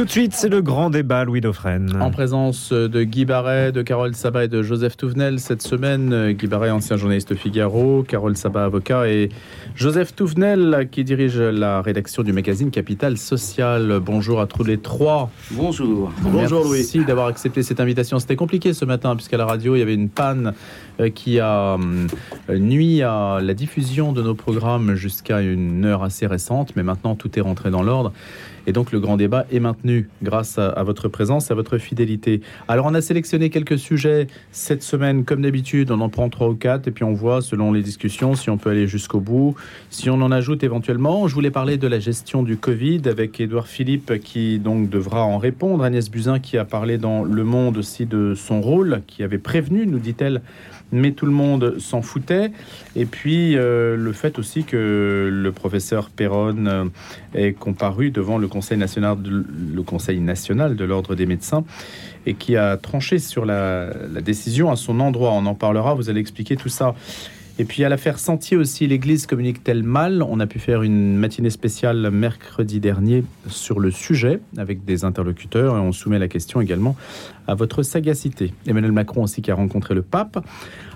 Tout de suite, c'est le grand débat, Louis Dauphren. En présence de Guy Barret, de Carole Sabat et de Joseph Touvenel. Cette semaine, Guy Barret, ancien journaliste Figaro, Carole Sabat, avocat, et Joseph Touvenel, qui dirige la rédaction du magazine Capital Social. Bonjour à tous les trois. Bonjour. Bonjour Louis. Merci d'avoir accepté cette invitation. C'était compliqué ce matin, puisqu'à la radio, il y avait une panne euh, qui a euh, nuit à la diffusion de nos programmes jusqu'à une heure assez récente, mais maintenant tout est rentré dans l'ordre. Et donc le grand débat est maintenu grâce à, votre présence, à votre fidélité. Alors on a sélectionné quelques sujets cette semaine, comme d'habitude, on en prend trois ou quatre, et puis on voit selon les discussions si on peut aller jusqu'au bout, si on en ajoute éventuellement. Je voulais parler de la gestion du Covid avec Édouard Philippe qui donc devra en répondre. Agnès Buzyn qui a parlé dans Le Monde aussi de son rôle, qui avait prévenu, nous dit-elle, mais tout le monde s'en foutait. Et puis euh, le fait aussi que le professeur Perron euh, est comparu devant le Conseil national de, l'ordre des médecins et qui a tranché sur la, la décision à son endroit. On en parlera, vous allez expliquer tout ça. Et puis à l'affaire Sentier aussi, l'Église communique-t-elle mal? On a pu faire une matinée spéciale mercredi dernier sur le sujet avec des interlocuteurs et on soumet la question également à votre sagacité. Emmanuel Macron aussi qui a rencontré le pape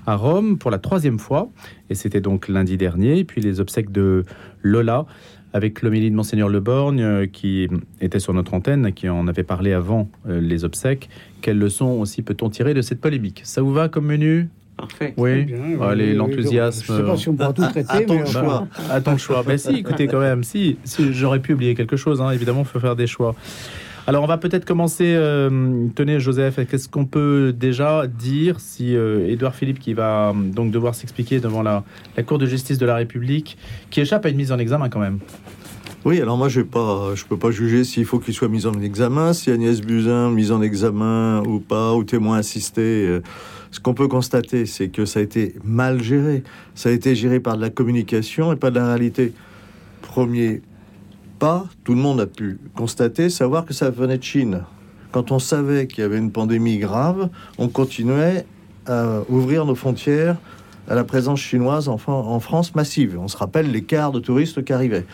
à Rome pour la troisième fois et c'était donc lundi dernier. Et puis les obsèques de Lola avec l'homélie de Monseigneur Le Borgne euh, qui était sur notre antenne, qui en avait parlé avant euh, les obsèques. Quelles leçons aussi peut-on tirer de cette polémique? Ça vous va comme menu? Parfait. Oui, allez, l'enthousiasme. Je ne sais pas si on pourra tout traiter. Attends mais le enfin, choix. Attends le choix. Ben si, écoutez quand même, si, si j'aurais pu oublier quelque chose, hein, évidemment, il faut faire des choix. Alors on va peut-être commencer, euh, tenez Joseph, qu'est-ce qu'on peut déjà dire si euh, Édouard Philippe qui va euh, donc devoir s'expliquer devant la, la Cour de justice de la République, qui échappe à une mise en examen quand même. Oui, alors moi je ne peux pas juger s'il faut qu'il soit mis en examen, si Agnès Buzyn mise en examen ou pas, ou témoin assisté. euh, Ce qu'on peut constater, c'est que ça a été mal géré. Ça a été géré par de la communication et pas de la réalité. Premier tout le monde a pu constater, savoir que ça venait de Chine. Quand on savait qu'il y avait une pandémie grave, on continuait à ouvrir nos frontières à la présence chinoise en, en France massive. On se rappelle les quarts de touristes qui arrivaient.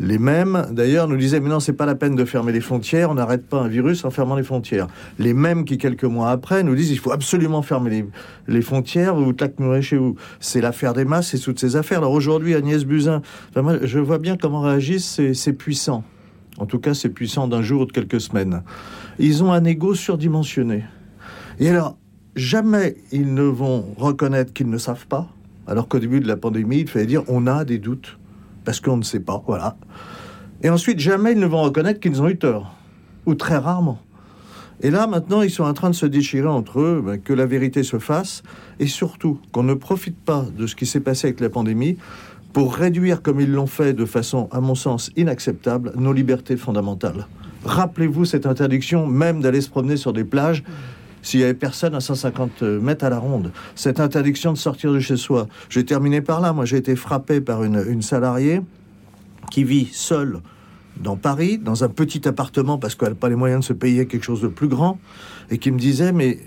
Les mêmes, d'ailleurs, nous disaient, mais non, c'est pas la peine de fermer les frontières, on n'arrête pas un virus en fermant les frontières. Les mêmes qui, quelques mois après, nous disent, il faut absolument fermer les, les frontières, vous vous claquerez chez vous. C'est l'affaire des masses, c'est toutes ces affaires. Alors aujourd'hui, Agnès Buzyn, je vois bien comment réagissent ces, ces puissants. En tout cas, c'est puissant d'un jour ou de quelques semaines. Ils ont un ego surdimensionné. Et alors, jamais ils ne vont reconnaître qu'ils ne savent pas, alors qu'au début de la pandémie, il fallait dire on a des doutes, parce qu'on ne sait pas, voilà. Et ensuite, jamais ils ne vont reconnaître qu'ils ont eu tort, ou très rarement. Et là, maintenant, ils sont en train de se déchirer entre eux, ben, que la vérité se fasse, et surtout qu'on ne profite pas de ce qui s'est passé avec la pandémie pour réduire, comme ils l'ont fait de façon, à mon sens, inacceptable, nos libertés fondamentales. Rappelez-vous cette interdiction même d'aller se promener sur des plages s'il y avait personne à 150 mètres à la ronde. Cette interdiction de sortir de chez soi. Je vais terminer par là. Moi, j'ai été frappé par une, une salariée qui vit seule dans Paris, dans un petit appartement parce qu'elle n'a pas les moyens de se payer quelque chose de plus grand, et qui me disait mais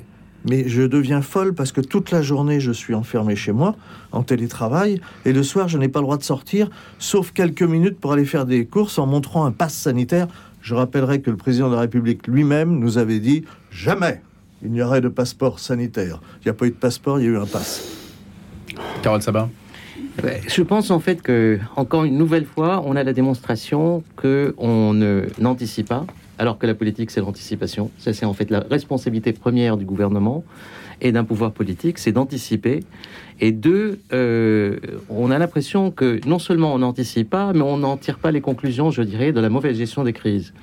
mais je deviens folle parce que toute la journée je suis enfermée chez moi en télétravail et le soir je n'ai pas le droit de sortir sauf quelques minutes pour aller faire des courses en montrant un pass sanitaire. Je rappellerai que le président de la République lui-même nous avait dit jamais il n'y aurait de passeport sanitaire. Il n'y a pas eu de passeport, il y a eu un pass. Carole Sabat. Je pense en fait que, encore une nouvelle fois, on a la démonstration que on ne n'anticipe pas, alors que la politique c'est l'anticipation. Ça c'est en fait la responsabilité première du gouvernement et d'un pouvoir politique, c'est d'anticiper. Et deux, euh, on a l'impression que non seulement on n'anticipe pas, mais on n'en tire pas les conclusions, je dirais, de la mauvaise gestion des crises.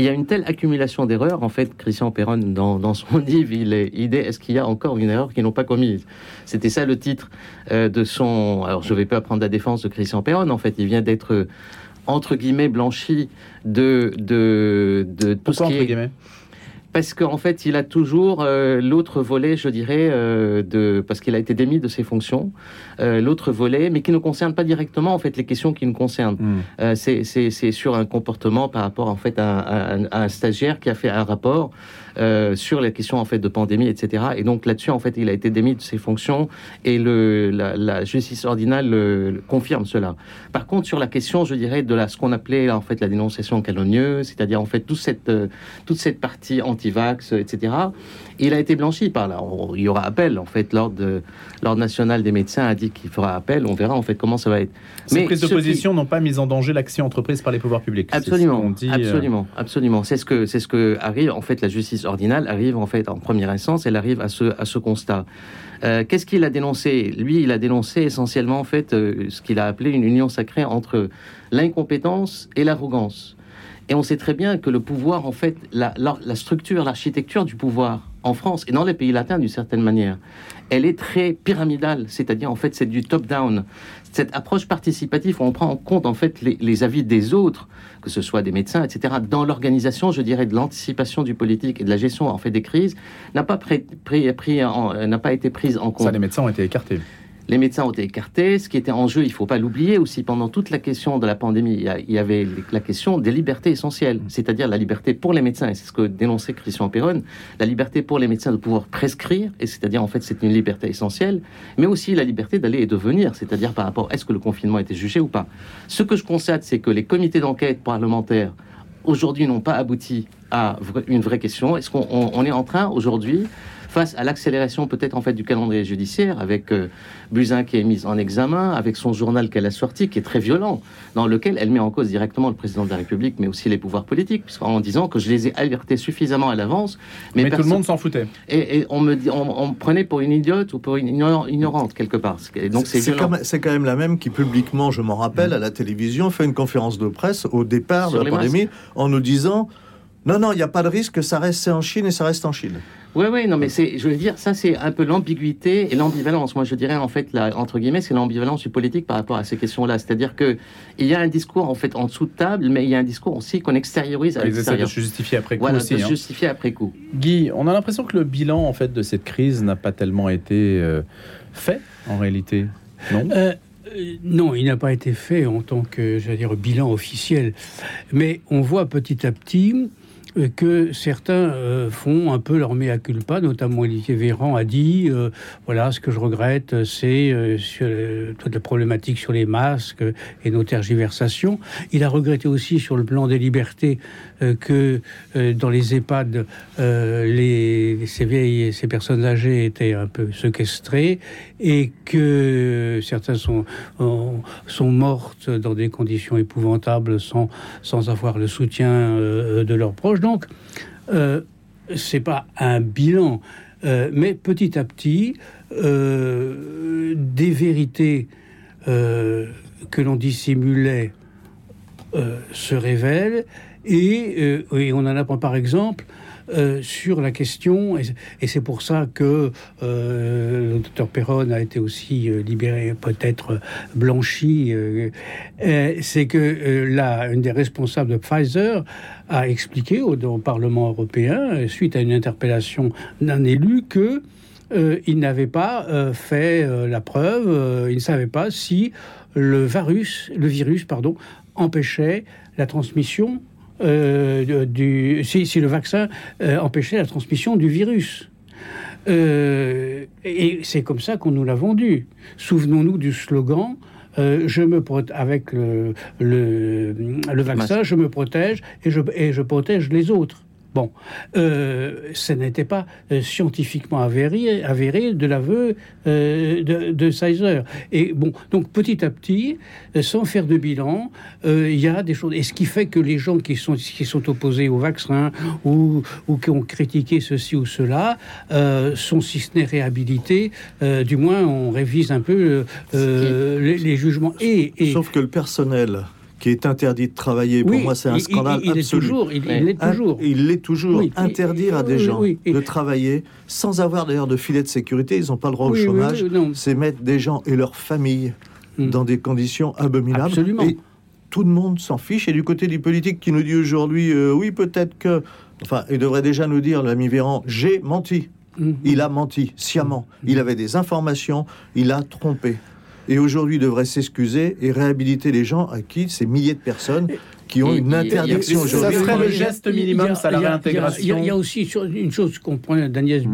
Il y a une telle accumulation d'erreurs. En fait, Christian Perron, dans, dans son livre, il est idée est-ce qu'il y a encore une erreur qu'ils n'ont pas commise? C'était ça le titre euh, de son. Alors, je ne vais pas prendre la défense de Christian Perron. En fait, il vient d'être euh, entre guillemets blanchi de de, de tout Pourquoi ce qui entre est guillemets? Parce qu'en fait, il a toujours euh, l'autre volet, je dirais, euh, de, parce qu'il a été démis de ses fonctions, euh, l'autre volet, mais qui ne concerne pas directement en fait les questions qui nous concernent. Hmm. c'est sur un comportement par rapport en fait à, à, un stagiaire qui a fait un rapport sur les questions en fait de pandémie, etc. Et donc là-dessus, en fait, il a été démis de ses fonctions et le, la, la justice ordinale le, confirme cela. Par contre, sur la question, je dirais, de la, ce qu'on appelait en fait la dénonciation calomnieuse, c'est-à-dire en fait toute cette, toute cette partie anti anti-vax, etc. Il a été blanchi par là. Il y aura appel, en fait. L'ordre, national des médecins a dit qu'il fera appel. On verra, en fait, comment ça va être. Ces prises de position n'ont pas mis en danger l'action entreprise par les pouvoirs publics. Absolument. dit, euh, absolument. Absolument. C'est ce, que, c'est ce que arrive, en fait, la justice ordinale arrive, en fait, en première instance, elle arrive à ce, à ce constat. Euh, qu'est-ce qu'il a dénoncé? Lui, il a dénoncé essentiellement en fait euh, ce qu'il a appelé une union sacrée entre l'incompétence et l'arrogance. Et on sait très bien que le pouvoir, en fait, la, structure, l'architecture du pouvoir en France et dans les pays latins d'une certaine manière, elle est très pyramidale, c'est-à-dire en fait c'est du top-down. Cette approche participative où on prend en compte en fait les, avis des autres, que ce soit des médecins, etc., dans l'organisation, je dirais, de l'anticipation du politique et de la gestion en fait des crises, n'a pas, n'a pas été prise en compte. Ça, les médecins ont été écartés. Les médecins ont été écartés. Ce qui était en jeu, il ne faut pas l'oublier aussi, pendant toute la question de la pandémie, il y avait la question des libertés essentielles, c'est-à-dire la liberté pour les médecins, et c'est ce que dénonçait Christian Perron, la liberté pour les médecins de pouvoir prescrire, et c'est-à-dire en fait c'est une liberté essentielle, mais aussi la liberté d'aller et de venir, c'est-à-dire par rapport est-ce que le confinement été jugé ou pas? Ce que je constate, c'est que les comités d'enquête parlementaires aujourd'hui n'ont pas abouti à une vraie question. Est-ce qu'on est en train aujourd'hui face à l'accélération peut-être en fait du calendrier judiciaire, avec euh, Buzyn qui est mise en examen, avec son journal qu'elle a sorti, qui est très violent, dans lequel elle met en cause directement le président de la République, mais aussi les pouvoirs politiques, en disant que je les ai alertés suffisamment à l'avance. Mais, tout le monde s'en foutait. Et, on me dit, on, prenait pour une idiote ou pour une ignorante quelque part. donc c'est C'est quand, même la même qui publiquement, je m'en rappelle, à la télévision, fait une conférence de presse au départ de la pandémie en nous disant non, non, il n'y a pas de risque, ça reste en Chine et ça reste en Chine. Oui, oui, non, mais c'est, je veux dire, ça, c'est un peu l'ambiguïté et l'ambivalence. Moi, je dirais, en fait, la, entre guillemets, c'est l'ambivalence du politique par rapport à ces questions-là. C'est-à-dire que il y a un discours, en fait, en dessous de table, mais il y a un discours aussi qu'on extériorise à l'extérieur. de se justifier après coup voilà, aussi. de hein. justifier après coup. Guy, on a l'impression que le bilan, en fait, de cette crise n'a pas tellement été euh, fait, en réalité. Non? Euh, euh, non, il n'a pas été fait en tant que, j'allais dire, bilan officiel. Mais on voit petit à petit euh, que certains euh, font un peu leur mea culpa, notamment Olivier Véran a dit euh, voilà, ce que je regrette, c'est toute la problématique sur les masques et nos tergiversations. Il a regretté aussi sur le plan des libertés que dans les EHPAD, les, ces personnes âgées étaient un peu séquestrées et que certains sont, sont mortes dans des conditions épouvantables sans, sans avoir le soutien de leurs proches. Donc, euh, c'est pas un bilan, euh, mais petit à petit, euh, des vérités euh, que l'on dissimulait se révèlent. Et, et, on en apprend par exemple euh, sur la question, et, c'est pour ça que euh, le docteur Perron a été aussi euh, libéré, peut-être blanchi, c'est que là, une des responsables de Pfizer a expliqué au, Parlement européen, suite à une interpellation d'un élu, que il n'avait pas fait la preuve, il ne savait pas si le virus, le virus pardon, empêchait la transmission euh, du, si, si, le vaccin euh, empêchait la transmission du virus. Euh, et c'est comme ça qu'on nous l'a vendu. Souvenons-nous du slogan je me avec le, le, le vaccin, je me protège et je, et je protège les autres. Bon, euh, ce n'était pas euh, scientifiquement avéré, avéré de l'aveu euh, de, de Et bon, donc petit à petit, sans faire de bilan, il y a des choses. Et ce qui fait que les gens qui sont, qui sont opposés au vaccin ou, ou qui ont critiqué ceci ou cela sont, si ce n'est réhabilités, du moins on révise un peu les, jugements. Et, et, Sauf que le personnel qui est interdit de travailler. Pour moi, c'est un scandale il, il absolu. Est toujours, il l'est toujours. Il l'est toujours. Interdire à des gens de travailler sans avoir d'ailleurs de filet de sécurité, ils n'ont pas le droit au chômage. c'est mettre des gens et leurs familles hmm. dans des conditions abominables. Absolument. tout le monde s'en fiche. Et du côté du politique qui nous dit aujourd'hui, euh, oui, peut-être que. Enfin, il devrait déjà nous dire, l'ami Véran, j'ai menti. Mhm. Il a menti sciemment. Il avait des informations, il a trompé. Et aujourd'hui, il devrait s'excuser et réhabiliter les gens à qui ces milliers de personnes qui ont Et- une interdiction ça aujourd'hui. serait le Il y a- geste minimum, ça, la réintégration. Il y, a- il y a aussi une chose qu'on prenait d'Agnès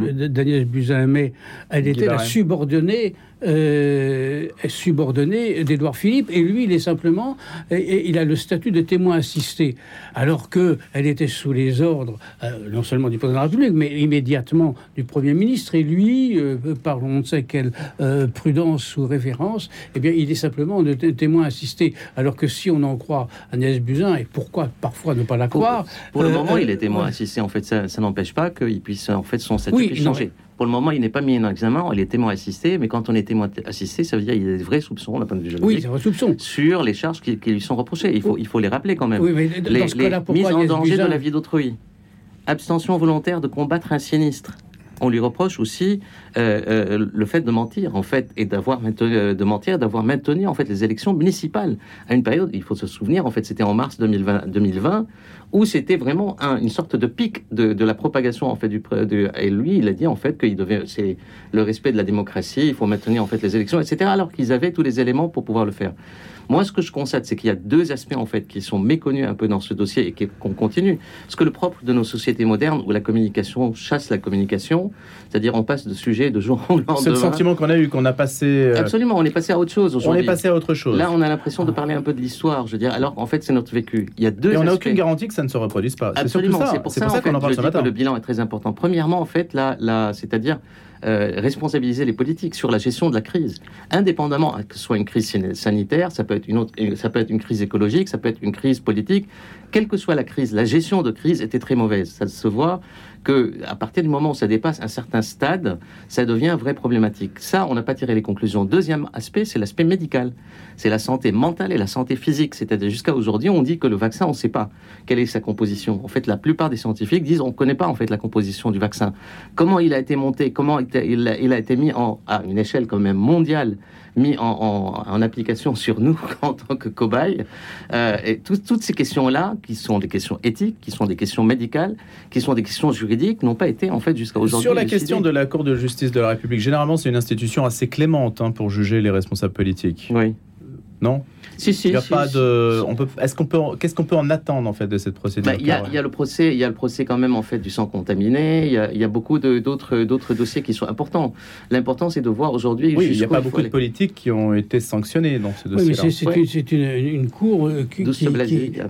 Buzyn, mais elle était la subordonnée, euh, subordonnée d'Édouard Philippe, et lui, il est simplement, et- et il a le statut de témoin assisté, alors que elle était sous les ordres euh, non seulement du président de la République, mais immédiatement du Premier ministre, et lui, euh, par on ne sait quelle euh, prudence ou référence, eh bien, il est simplement de té- témoin assisté, alors que si on en croit Agnès Buzyn, et pourquoi parfois ne pas la croire, pour le euh, moment, il est témoin assisté. En fait, ça, ça n'empêche pas qu'il puisse, en fait, son statut Oui, changer. Pour le moment, il n'est pas mis en examen. Il est témoin assisté, mais quand on est témoin assisté, ça veut dire qu'il y a des vrais soupçons, d'un point de vue Oui, juridique, c'est un soupçon. sur les charges qui, qui lui sont reprochées. Il faut, il faut les rappeler quand même. Oui, mais dans les, ce les mises en danger de la vie d'autrui, abstention volontaire de combattre un sinistre. On lui reproche aussi euh, euh, le fait de mentir, en fait, et d'avoir maintenu, euh, de mentir, d'avoir maintenu en fait les élections municipales à une période. Il faut se souvenir, en fait, c'était en mars 2020, 2020 où c'était vraiment un- une sorte de pic de, de la propagation en fait du, de- et lui il a dit en fait qu'il devait c'est le respect de la démocratie, il faut maintenir en fait les élections, etc. Alors qu'ils avaient tous les éléments pour pouvoir le faire. Moi, ce que je constate, c'est qu'il y a deux aspects en fait qui sont méconnus un peu dans ce dossier et qu'on continue. Parce que le propre de nos sociétés modernes, où la communication chasse la communication, c'est-à-dire on passe de sujet de jour au lendemain. C'est le sentiment qu'on a eu, qu'on a passé. euh, Absolument, on est passé à autre chose on est passé à autre chose. Là, on a l'impression de parler un peu de l'histoire, je veux dire, alors qu'en fait, c'est notre vécu. Il y a deux Et on n'a aucune garantie que ça ne se reproduise pas. Absolument, c'est pour ça, qu'on en parle ce dis matin. que le bilan est très important. Premièrement, en fait, là, là, c'est-à-dire euh, responsabiliser les politiques sur la gestion de la crise, indépendamment que ce soit une crise san- sanitaire, ça peut être une autre, ça peut être une crise écologique, ça peut être une crise politique, quelle que soit la crise, la gestion de crise était très mauvaise. Ça se voit que à partir du moment où ça dépasse un certain stade, ça devient vraie problématique. Ça, on n'a pas tiré les conclusions. Deuxième aspect, c'est l'aspect médical. C'est la santé mentale et la santé physique. C'est-à-dire jusqu'à aujourd'hui, on dit que le vaccin, on ne sait pas quelle est sa composition. En fait, la plupart des scientifiques disent on ne connaît pas en fait la composition du vaccin. Comment il a été monté, comment il a été mis en, à une échelle quand même mondiale, mis en, en- en application sur nous en tant que cobayes. Euh, et tout- toutes ces questions-là, qui sont des questions éthiques, qui sont des questions médicales, qui sont des questions juridiques, n'ont pas été en fait jusqu'à aujourd'hui. Sur la question de la Cour de justice de la République, généralement, c'est une institution assez clémente hein, pour juger les responsables politiques. Oui. Non Si, si. Il y a si, pas si. de. On peut. Est-ce qu'on peut. Qu'est-ce qu'on peut en attendre en fait de cette procédure Bah, il y, a, Car- il y a le procès, il y a le procès quand même en fait du sang contaminé. Il y a, il y a beaucoup d'autres d'autres dossiers qui sont importants. L'important c'est de voir aujourd'hui. Oui, il n'y a pas beaucoup de politiques qui ont été sanctionnés dans ce Oui, mais c'est Ouais. une, c'est une- une cour euh, qui, qui-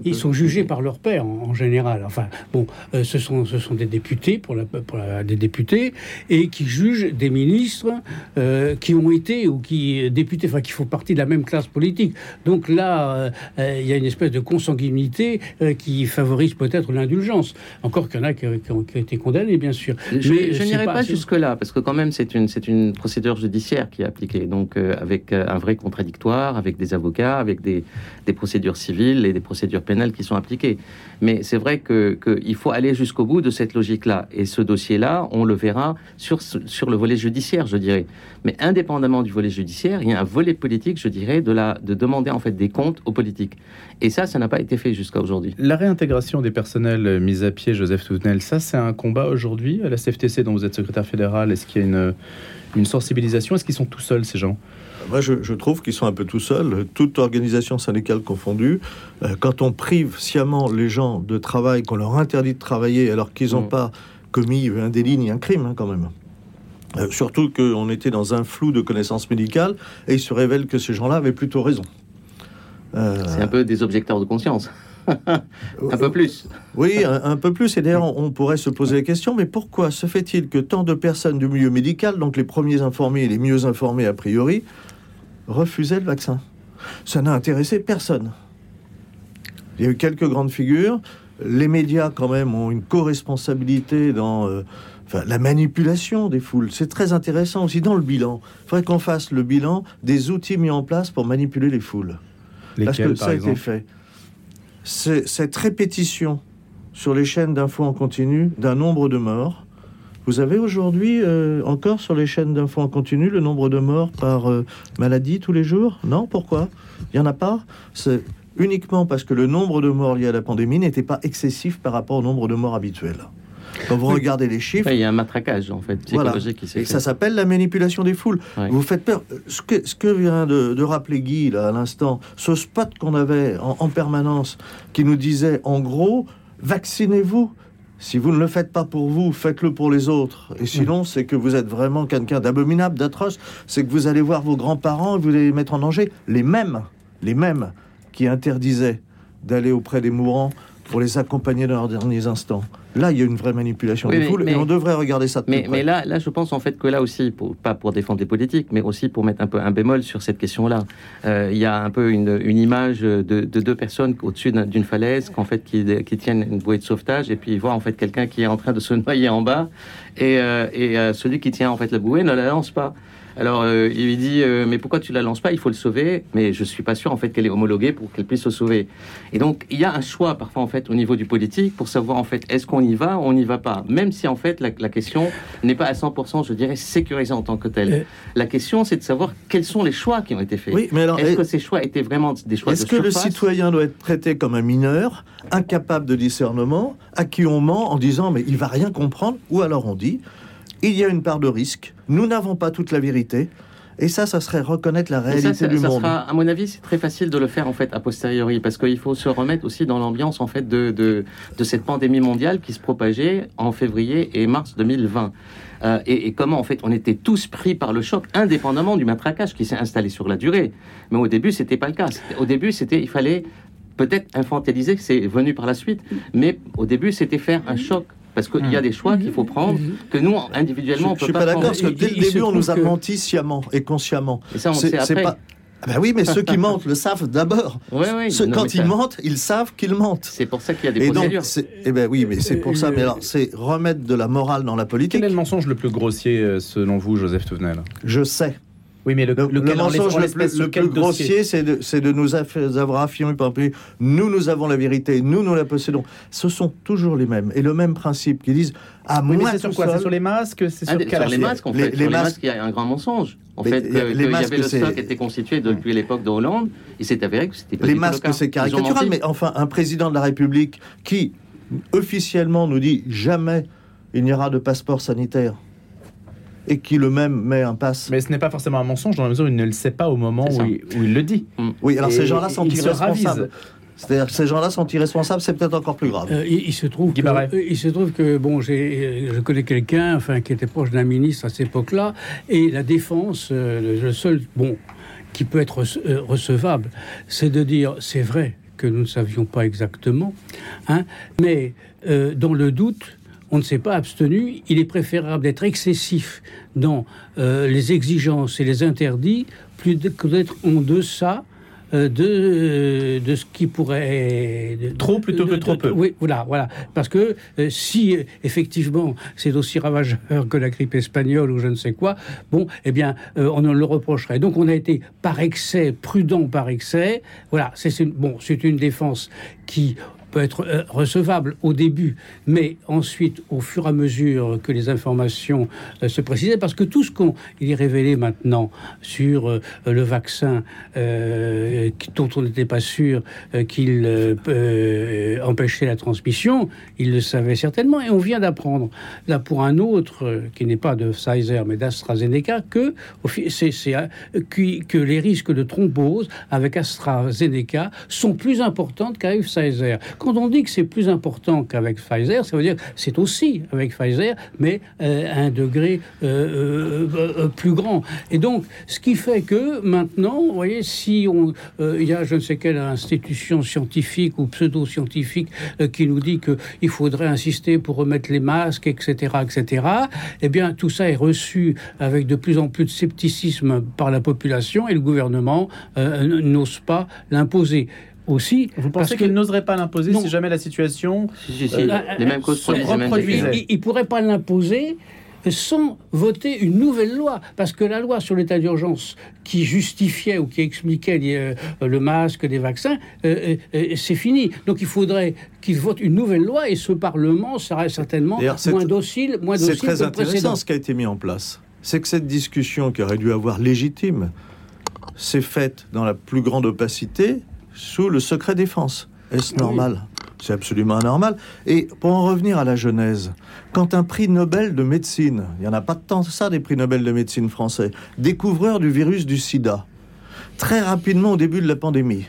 ils sont jugés par leur père en, en général. Enfin, bon, euh, ce sont ce sont des députés pour la, pour la- des députés et qui jugent des ministres euh, qui ont été ou qui députés, enfin qui font partie de la même classe politique. Donc là, euh, euh, il y a une espèce de consanguinité euh, qui favorise peut-être l'indulgence. Encore qu'il y en a qui, qui ont, qui ont été condamnés, bien sûr. Je, Mais je n'irai pas, jusque-là, parce que quand même, c'est une, c'est une procédure judiciaire qui est appliquée, donc euh, avec un vrai contradictoire, avec des avocats, avec des, des procédures civiles et des procédures pénales qui sont appliquées. Mais c'est vrai que qu'il faut aller jusqu'au bout de cette logique-là. Et ce dossier-là, on le verra sur le volet judiciaire, je dirais. Mais indépendamment du volet judiciaire, il y a un volet politique, je dirais, de, la, de demander en fait des comptes aux politiques. Et ça, ça n'a pas été fait jusqu'à aujourd'hui. La réintégration des personnels mis à pied, Joseph Toutenel, ça c'est un combat aujourd'hui à la CFTC dont vous êtes secrétaire fédéral. Est-ce qu'il y a une, une sensibilisation? Est-ce qu'ils sont tout seuls ces gens? Moi, je, je trouve qu'ils sont un peu tout seuls, toute organisation syndicale confondue. Euh, quand on prive sciemment les gens de travail, qu'on leur interdit de travailler alors qu'ils n'ont Mm. pas commis un délit ni un crime, hein, quand même. Euh, surtout qu'on était dans un flou de connaissances médicales et il se révèle que ces gens-là avaient plutôt raison. Euh, C'est un peu des objecteurs de conscience. un peu plus. Oui, un, un peu plus. Et d'ailleurs, on, on pourrait se poser la question, mais pourquoi se fait-il que tant de personnes du milieu médical, donc les premiers informés et les mieux informés a priori, refusaient le vaccin? Ça n'a intéressé personne. Il y a eu quelques grandes figures. Les médias, quand même, ont une co-responsabilité dans euh, enfin, la manipulation des foules. C'est très intéressant aussi dans le bilan. Il faudrait qu'on fasse le bilan des outils mis en place pour manipuler les foules. Parce que ça par a été fait. Cette répétition sur les chaînes d'infos en continu d'un nombre de morts. Vous avez aujourd'hui euh, encore sur les chaînes d'infos en continu le nombre de morts par euh, maladie tous les jours? Non? Pourquoi? Il n'y en a pas? C'est- uniquement parce que le nombre de morts liés à la pandémie n'était pas excessif par rapport au nombre de morts habituels. Quand vous regardez les chiffres, Il y a un matraquage, en fait, Voilà. qui et fait. ça s'appelle la manipulation des foules. Ouais. Vous faites peur. Ce que, ce que vient de, de rappeler Guy là, à l'instant, ce spot qu'on avait en, en permanence qui nous disait en gros, vaccinez-vous. Si vous ne le faites pas pour vous, faites-le pour les autres. Et sinon, c'est que vous êtes vraiment quelqu'un d'abominable, d'atroce. C'est que vous allez voir vos grands-parents et vous allez les mettre en danger. Les mêmes, les mêmes qui interdisaient d'aller auprès des mourants pour les accompagner dans leurs derniers instants. Là, il y a une vraie manipulation Oui, des mais- foules et on devrait regarder ça de plus Mais, près. mais là, là, je pense en fait que là aussi, pour, pas pour défendre les politiques, mais aussi pour mettre un peu un bémol sur cette question-là. Euh, Il y a un peu une, une image de, de deux personnes au-dessus d'un- d'une falaise, qu'en fait, qui, qui tiennent une bouée de sauvetage, et puis ils voient en fait quelqu'un qui est en train de se noyer en bas, et, euh, et euh, celui qui tient en fait la bouée ne la lance pas. Alors euh, il lui dit euh, mais pourquoi tu la lances pas? Il faut le sauver, mais je suis pas sûr en fait qu'elle est homologuée pour qu'elle puisse se sauver. Et donc il y a un choix parfois en fait au niveau du politique pour savoir en fait est-ce qu'on y va ou on n'y va pas, même si en fait la, la question n'est pas à 100% je dirais sécurisée en tant que telle. La question c'est de savoir quels sont les choix qui ont été faits. Oui, mais alors, Est-ce et- que ces choix étaient vraiment des choix de Est-ce que le citoyen doit être traité comme un mineur, incapable de discernement, à qui on ment en disant mais il va rien comprendre, ou alors on dit il y a une part de risque, nous n'avons pas toute la vérité, et ça, ça serait reconnaître la réalité ça, du ça monde. sera, à mon avis, c'est très facile de le faire en fait a posteriori, parce qu'il faut se remettre aussi dans l'ambiance en fait de, de, de cette pandémie mondiale qui se propageait en février et mars 2020. Euh, et, et comment en fait on était tous pris par le choc, indépendamment du matraquage qui s'est installé sur la durée. Mais au début, c'était pas le cas. Au début, c'était il fallait peut-être infantiliser, c'est venu par la suite, mais au début, c'était faire un choc. Parce qu'il y a des choix qu'il faut prendre que nous, Je individuellement, on je peut suis pas, pas d'accord, prendre. parce que dès il le début, on nous a que- menti sciemment et consciemment. Et ça, on sait après. pas- Ah ben oui, mais ceux qui mentent le savent d'abord. Ouais, ouais, Ceux- non, quand ils ça- mentent, ils savent qu'ils mentent. C'est pour ça qu'il y a des Et donc, procédures. eh ben oui, mais c'est pour ça. Euh, Mais alors, c'est remettre de la morale dans la politique. Quel est le mensonge le plus grossier euh, selon vous, Joseph Touvenel? Je sais. Oui, mais le, Le, mensonge en le plus, le grossier, c'est de, c'est de nous avoir affirmé, par exemple, nous, nous avons la vérité, nous, nous la possédons. Ce sont toujours les mêmes. Et le même principe qui disent, à Oui, mais moi c'est tout sur quoi? C'est sur les masques? C'est Ah, sur sur les masques, en Les- fait. les sur les masques- masques, il y a un grand mensonge. En Mais fait, les- que- les qu'il y masques, avait le c'est- stock était constitué depuis l'époque de Hollande. Il s'est avéré que c'était pas Les masques, c'est caricatural, mais enfin, un président de la République qui, officiellement, nous dit jamais il n'y aura de passeport sanitaire et qui le même met un passe. Mais ce n'est pas forcément un mensonge dans la mesure où il ne le sait pas au moment où il, où il le dit. Oui, alors Et ces gens-là sont irresponsables. C'est-à-dire que ces gens-là sont irresponsables, c'est peut-être encore plus grave. Euh, il, il se trouve que, euh, il se trouve que bon, j'ai, euh, je connais quelqu'un, enfin, qui était proche d'un ministre à cette époque-là, et la défense, euh, le seul, bon, qui peut être rece- recevable, c'est de dire, c'est vrai que nous ne savions pas exactement, hein, mais euh, dans le doute. On ne s'est pas abstenu. Il est préférable d'être excessif dans euh, les exigences et les interdits, plus que d'être en deçà euh, de, de ce qui pourrait... de- Trop plutôt que trop peu. Oui, voilà, voilà. Parce que euh, si euh, effectivement c'est aussi ravageur que la grippe espagnole ou je ne sais quoi, bon, eh bien, euh, on en le reprocherait. Donc on a été par excès, prudent par excès. Voilà, c'est c'est une, bon, c'est une défense qui peut être euh, recevable au début, mais ensuite, au fur et à mesure que les informations euh, se précisaient, parce que tout ce qu'on est révélé maintenant sur euh, le vaccin dont on n'était pas sûr qu'il empêchait la transmission, il le savait certainement, et on vient d'apprendre là pour un autre qui n'est pas de Pfizer mais d'AstraZeneca que que les risques de thrombose avec AstraZeneca sont plus importantes qu'avec Pfizer. Quand on dit que c'est plus important qu'avec Pfizer, ça veut dire que c'est aussi avec Pfizer, mais euh, à un degré euh, euh, euh, plus grand. Et donc, ce qui fait que maintenant, voyez, si on, euh, il y a je ne sais quelle institution scientifique ou pseudo-scientifique euh, qui nous dit qu'il faudrait insister pour remettre les masques, etc., etc., eh bien, tout ça est reçu avec de plus en plus de scepticisme par la population et le gouvernement euh, n'ose pas l'imposer. Aussi, Vous pensez qu'il n'oserait pas l'imposer si jamais la situation Si, si, si, Euh, les mêmes causes se reproduisaient. il ne pourrait pas l'imposer sans voter une nouvelle loi. Parce que la loi sur l'état d'urgence qui justifiait ou qui expliquait euh, le masque, les vaccins, euh, euh, c'est fini. Donc il faudrait qu'il vote une nouvelle loi et ce Parlement sera certainement c'est- moins docile, moins C'est docile très que le précédent. intéressant ce qui a été mis en place. C'est que cette discussion qui aurait dû avoir légitime s'est faite dans la plus grande opacité, sous le secret défense. Est-ce normal C'est absolument anormal. Et pour en revenir à la Genèse, quand un prix Nobel de médecine, il n'y en a pas tant que ça des prix Nobel de médecine français, découvreur du virus du sida, très rapidement au début de la pandémie,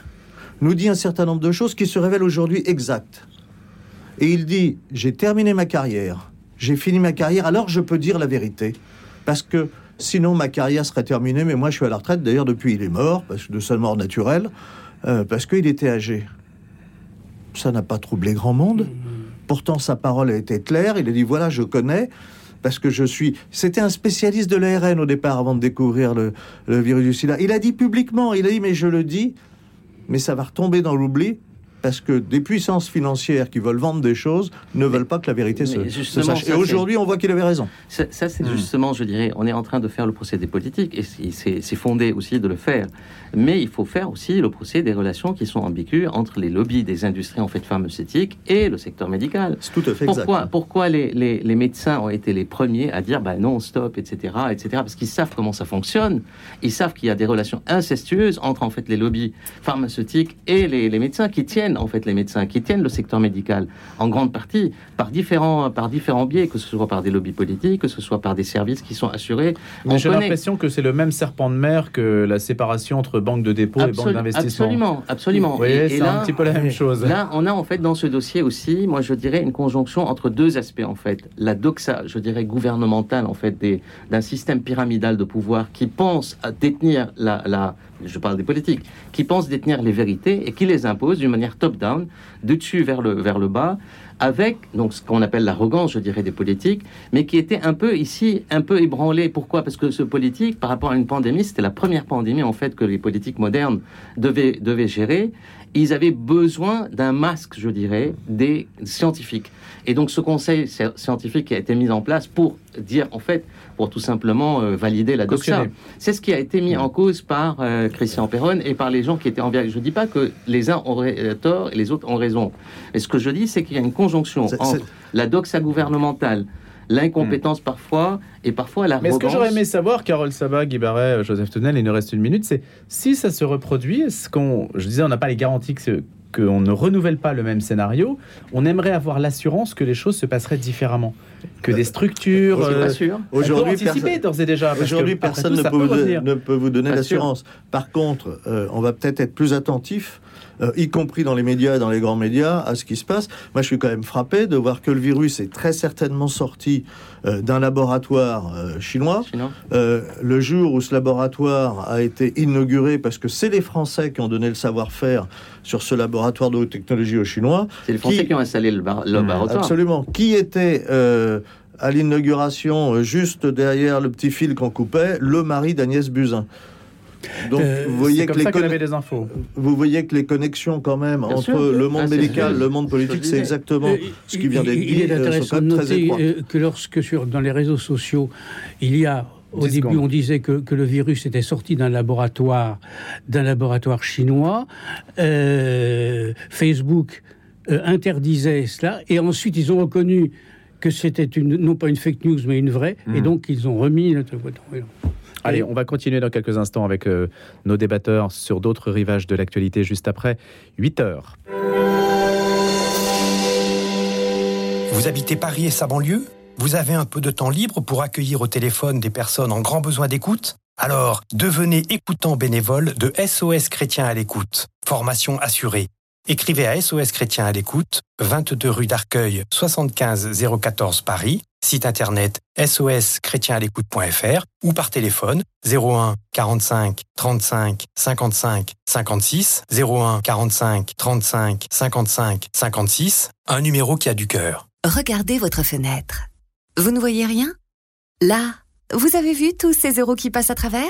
nous dit un certain nombre de choses qui se révèlent aujourd'hui exactes. Et il dit, j'ai terminé ma carrière, j'ai fini ma carrière, alors je peux dire la vérité. Parce que sinon ma carrière serait terminée, mais moi je suis à la retraite, d'ailleurs depuis il est mort, parce que de sa mort naturelle, euh, parce qu'il était âgé. Ça n'a pas troublé grand monde. Pourtant sa parole a été claire, il a dit, voilà, je connais, parce que je suis... C'était un spécialiste de l'ARN au départ, avant de découvrir le, le virus du sida. Il a dit publiquement, il a dit, mais je le dis, mais ça va retomber dans l'oubli parce que des puissances financières qui veulent vendre des choses ne veulent pas que la vérité se, se sache. ça, Et aujourd'hui, on voit qu'il avait raison. Ça, ça, c'est Hmm. justement, je dirais, on est en train de faire le procédé politique et c'est- fondé aussi de le faire. Mais il faut faire aussi le procès des relations qui sont ambiguës entre les lobbies des industries en fait pharmaceutiques et le secteur médical. C'est tout à fait exact. Pourquoi, pourquoi les, les- les médecins ont été les premiers à dire bah non, stop, etc., etc. Parce qu'ils savent comment ça fonctionne. Ils savent qu'il y a des relations incestueuses entre en fait les lobbies pharmaceutiques et les, les médecins qui tiennent en fait les médecins, qui tiennent le secteur médical en grande partie par différents par différents biais, que ce soit par des lobbies politiques, que ce soit par des services qui sont assurés. Mais j'ai l'impression que c'est le même serpent de mer que la séparation entre banque de dépôt et banque d'investissement. Absolument, absolument. Vous voyez, c'est un petit peu la même chose. Là, on a en fait dans ce dossier aussi, moi je dirais, une conjonction entre deux aspects en fait. La doxa, je dirais, gouvernementale en fait, d'un système pyramidal de pouvoir qui pense à détenir la, la- je parle des politiques, qui pense détenir les vérités et qui les impose d'une manière top-down, de dessus vers le, vers le bas, avec donc ce qu'on appelle l'arrogance, je dirais, des politiques, mais qui était un peu ici, un peu ébranlé. Pourquoi? Parce que ce politique, par rapport à une pandémie, c'était la première pandémie en fait que les politiques modernes devaient, devaient gérer. Ils avaient besoin d'un masque, je dirais, des scientifiques. Et donc ce conseil sci- scientifique qui a été mis en place pour dire, en fait, pour tout simplement euh, valider la doxa. C'est ce qui a été mis en cause par euh, Christian Perron et par les gens qui étaient en vérité. Je ne dis pas que les uns ont euh, tort et les autres ont raison. Mais ce que je dis, c'est qu'il y a une conjonction C'est- entre c'est- la doxa gouvernementale, l'incompétence parfois, et parfois Mais l'arrogance. ce que j'aurais aimé savoir, Carole Sabat, Guy Barret, Joseph Tunnel, il nous reste une minute, c'est si ça se reproduit, est-ce qu'on, je disais, on n'a pas les garanties que qu'on ne renouvelle pas le même scénario, on aimerait avoir l'assurance que les choses se passeraient différemment, que des structures. Euh, peut Aujourd'hui, anticiper personne- d'ores et déjà. Aujourd'hui, personne tout, ne peut, vous, revenir. ne peut vous donner l'assurance. Par contre, euh, on va peut-être être plus attentif, euh, y compris dans les médias et dans les grands médias, à ce qui se passe. Moi, je suis quand même frappé de voir que le virus est très certainement sorti euh, d'un laboratoire euh, chinois. Le jour où ce laboratoire a été inauguré, parce que c'est les Français qui ont donné le savoir-faire sur ce laboratoire de haute technologie aux Chinois, c'est les Français Qui- qui, ont installé le, bar- le Mmh, laboratoire. Absolument. Qui était à l'inauguration, juste derrière le petit fil qu'on coupait, le mari d'Agnès Buzyn. Donc, Euh, vous, voyez que les ça qu'elle conne- avait des infos. vous voyez que les connexions, quand même, Bien entre sûr. le monde Ah, médical, le monde politique, c'est exactement Euh, ce qui vient d'être il- dit. Il est euh, intéressant de très noter que lorsque sur, dans les réseaux sociaux, il y a au 10 début, secondes. on disait que, que le virus était sorti d'un laboratoire, d'un laboratoire chinois. Euh, Facebook euh, interdisait cela, et ensuite ils ont reconnu que c'était une, non pas une fake news, mais une vraie, et Mhm. donc ils ont remis. notre- Allez, on va continuer dans quelques instants avec euh, nos débatteurs sur d'autres rivages de l'actualité juste après 8 heures. Vous habitez Paris et sa banlieue? Vous avez un peu de temps libre pour accueillir au téléphone des personnes en grand besoin d'écoute? Alors, devenez écoutant bénévole de SOS Chrétien à l'écoute. Formation assurée. Écrivez à SOS Chrétien à l'écoute, 22 rue d'Arcueil, 75 014 Paris, site internet soschrétienalécoute.fr ou par téléphone 01 45 35 55 56 01 45 35 55 56, un numéro qui a du cœur. Regardez votre fenêtre. Vous ne voyez rien? Là, vous avez vu tous ces euros qui passent à travers?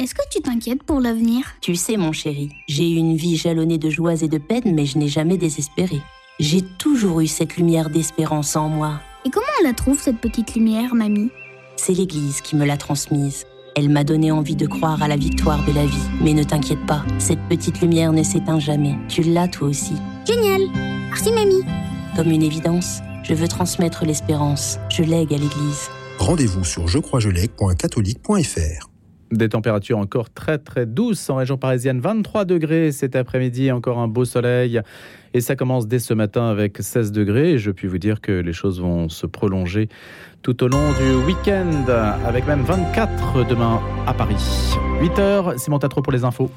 est-ce que tu t'inquiètes pour l'avenir? Tu sais, mon chéri, j'ai eu une vie jalonnée de joies et de peines, mais je n'ai jamais désespéré. J'ai toujours eu cette lumière d'espérance en moi. Et comment on la trouve, cette petite lumière, mamie? C'est l'Église qui me l'a transmise. Elle m'a donné envie de croire à la victoire de la vie. Mais ne t'inquiète pas, cette petite lumière ne s'éteint jamais. Tu l'as toi aussi. Génial Merci, mamie Comme une évidence, je veux transmettre l'espérance. Je lègue à l'Église. Rendez-vous sur jecroisjelègue.catholique.fr. Des températures encore très très douces en région parisienne, 23 degrés cet après-midi, encore un beau soleil. Et ça commence dès ce matin avec 16 degrés. Et je puis vous dire que les choses vont se prolonger tout au long du week-end, avec même 24 demain à Paris. 8 heures, Simon Tatro pour les infos.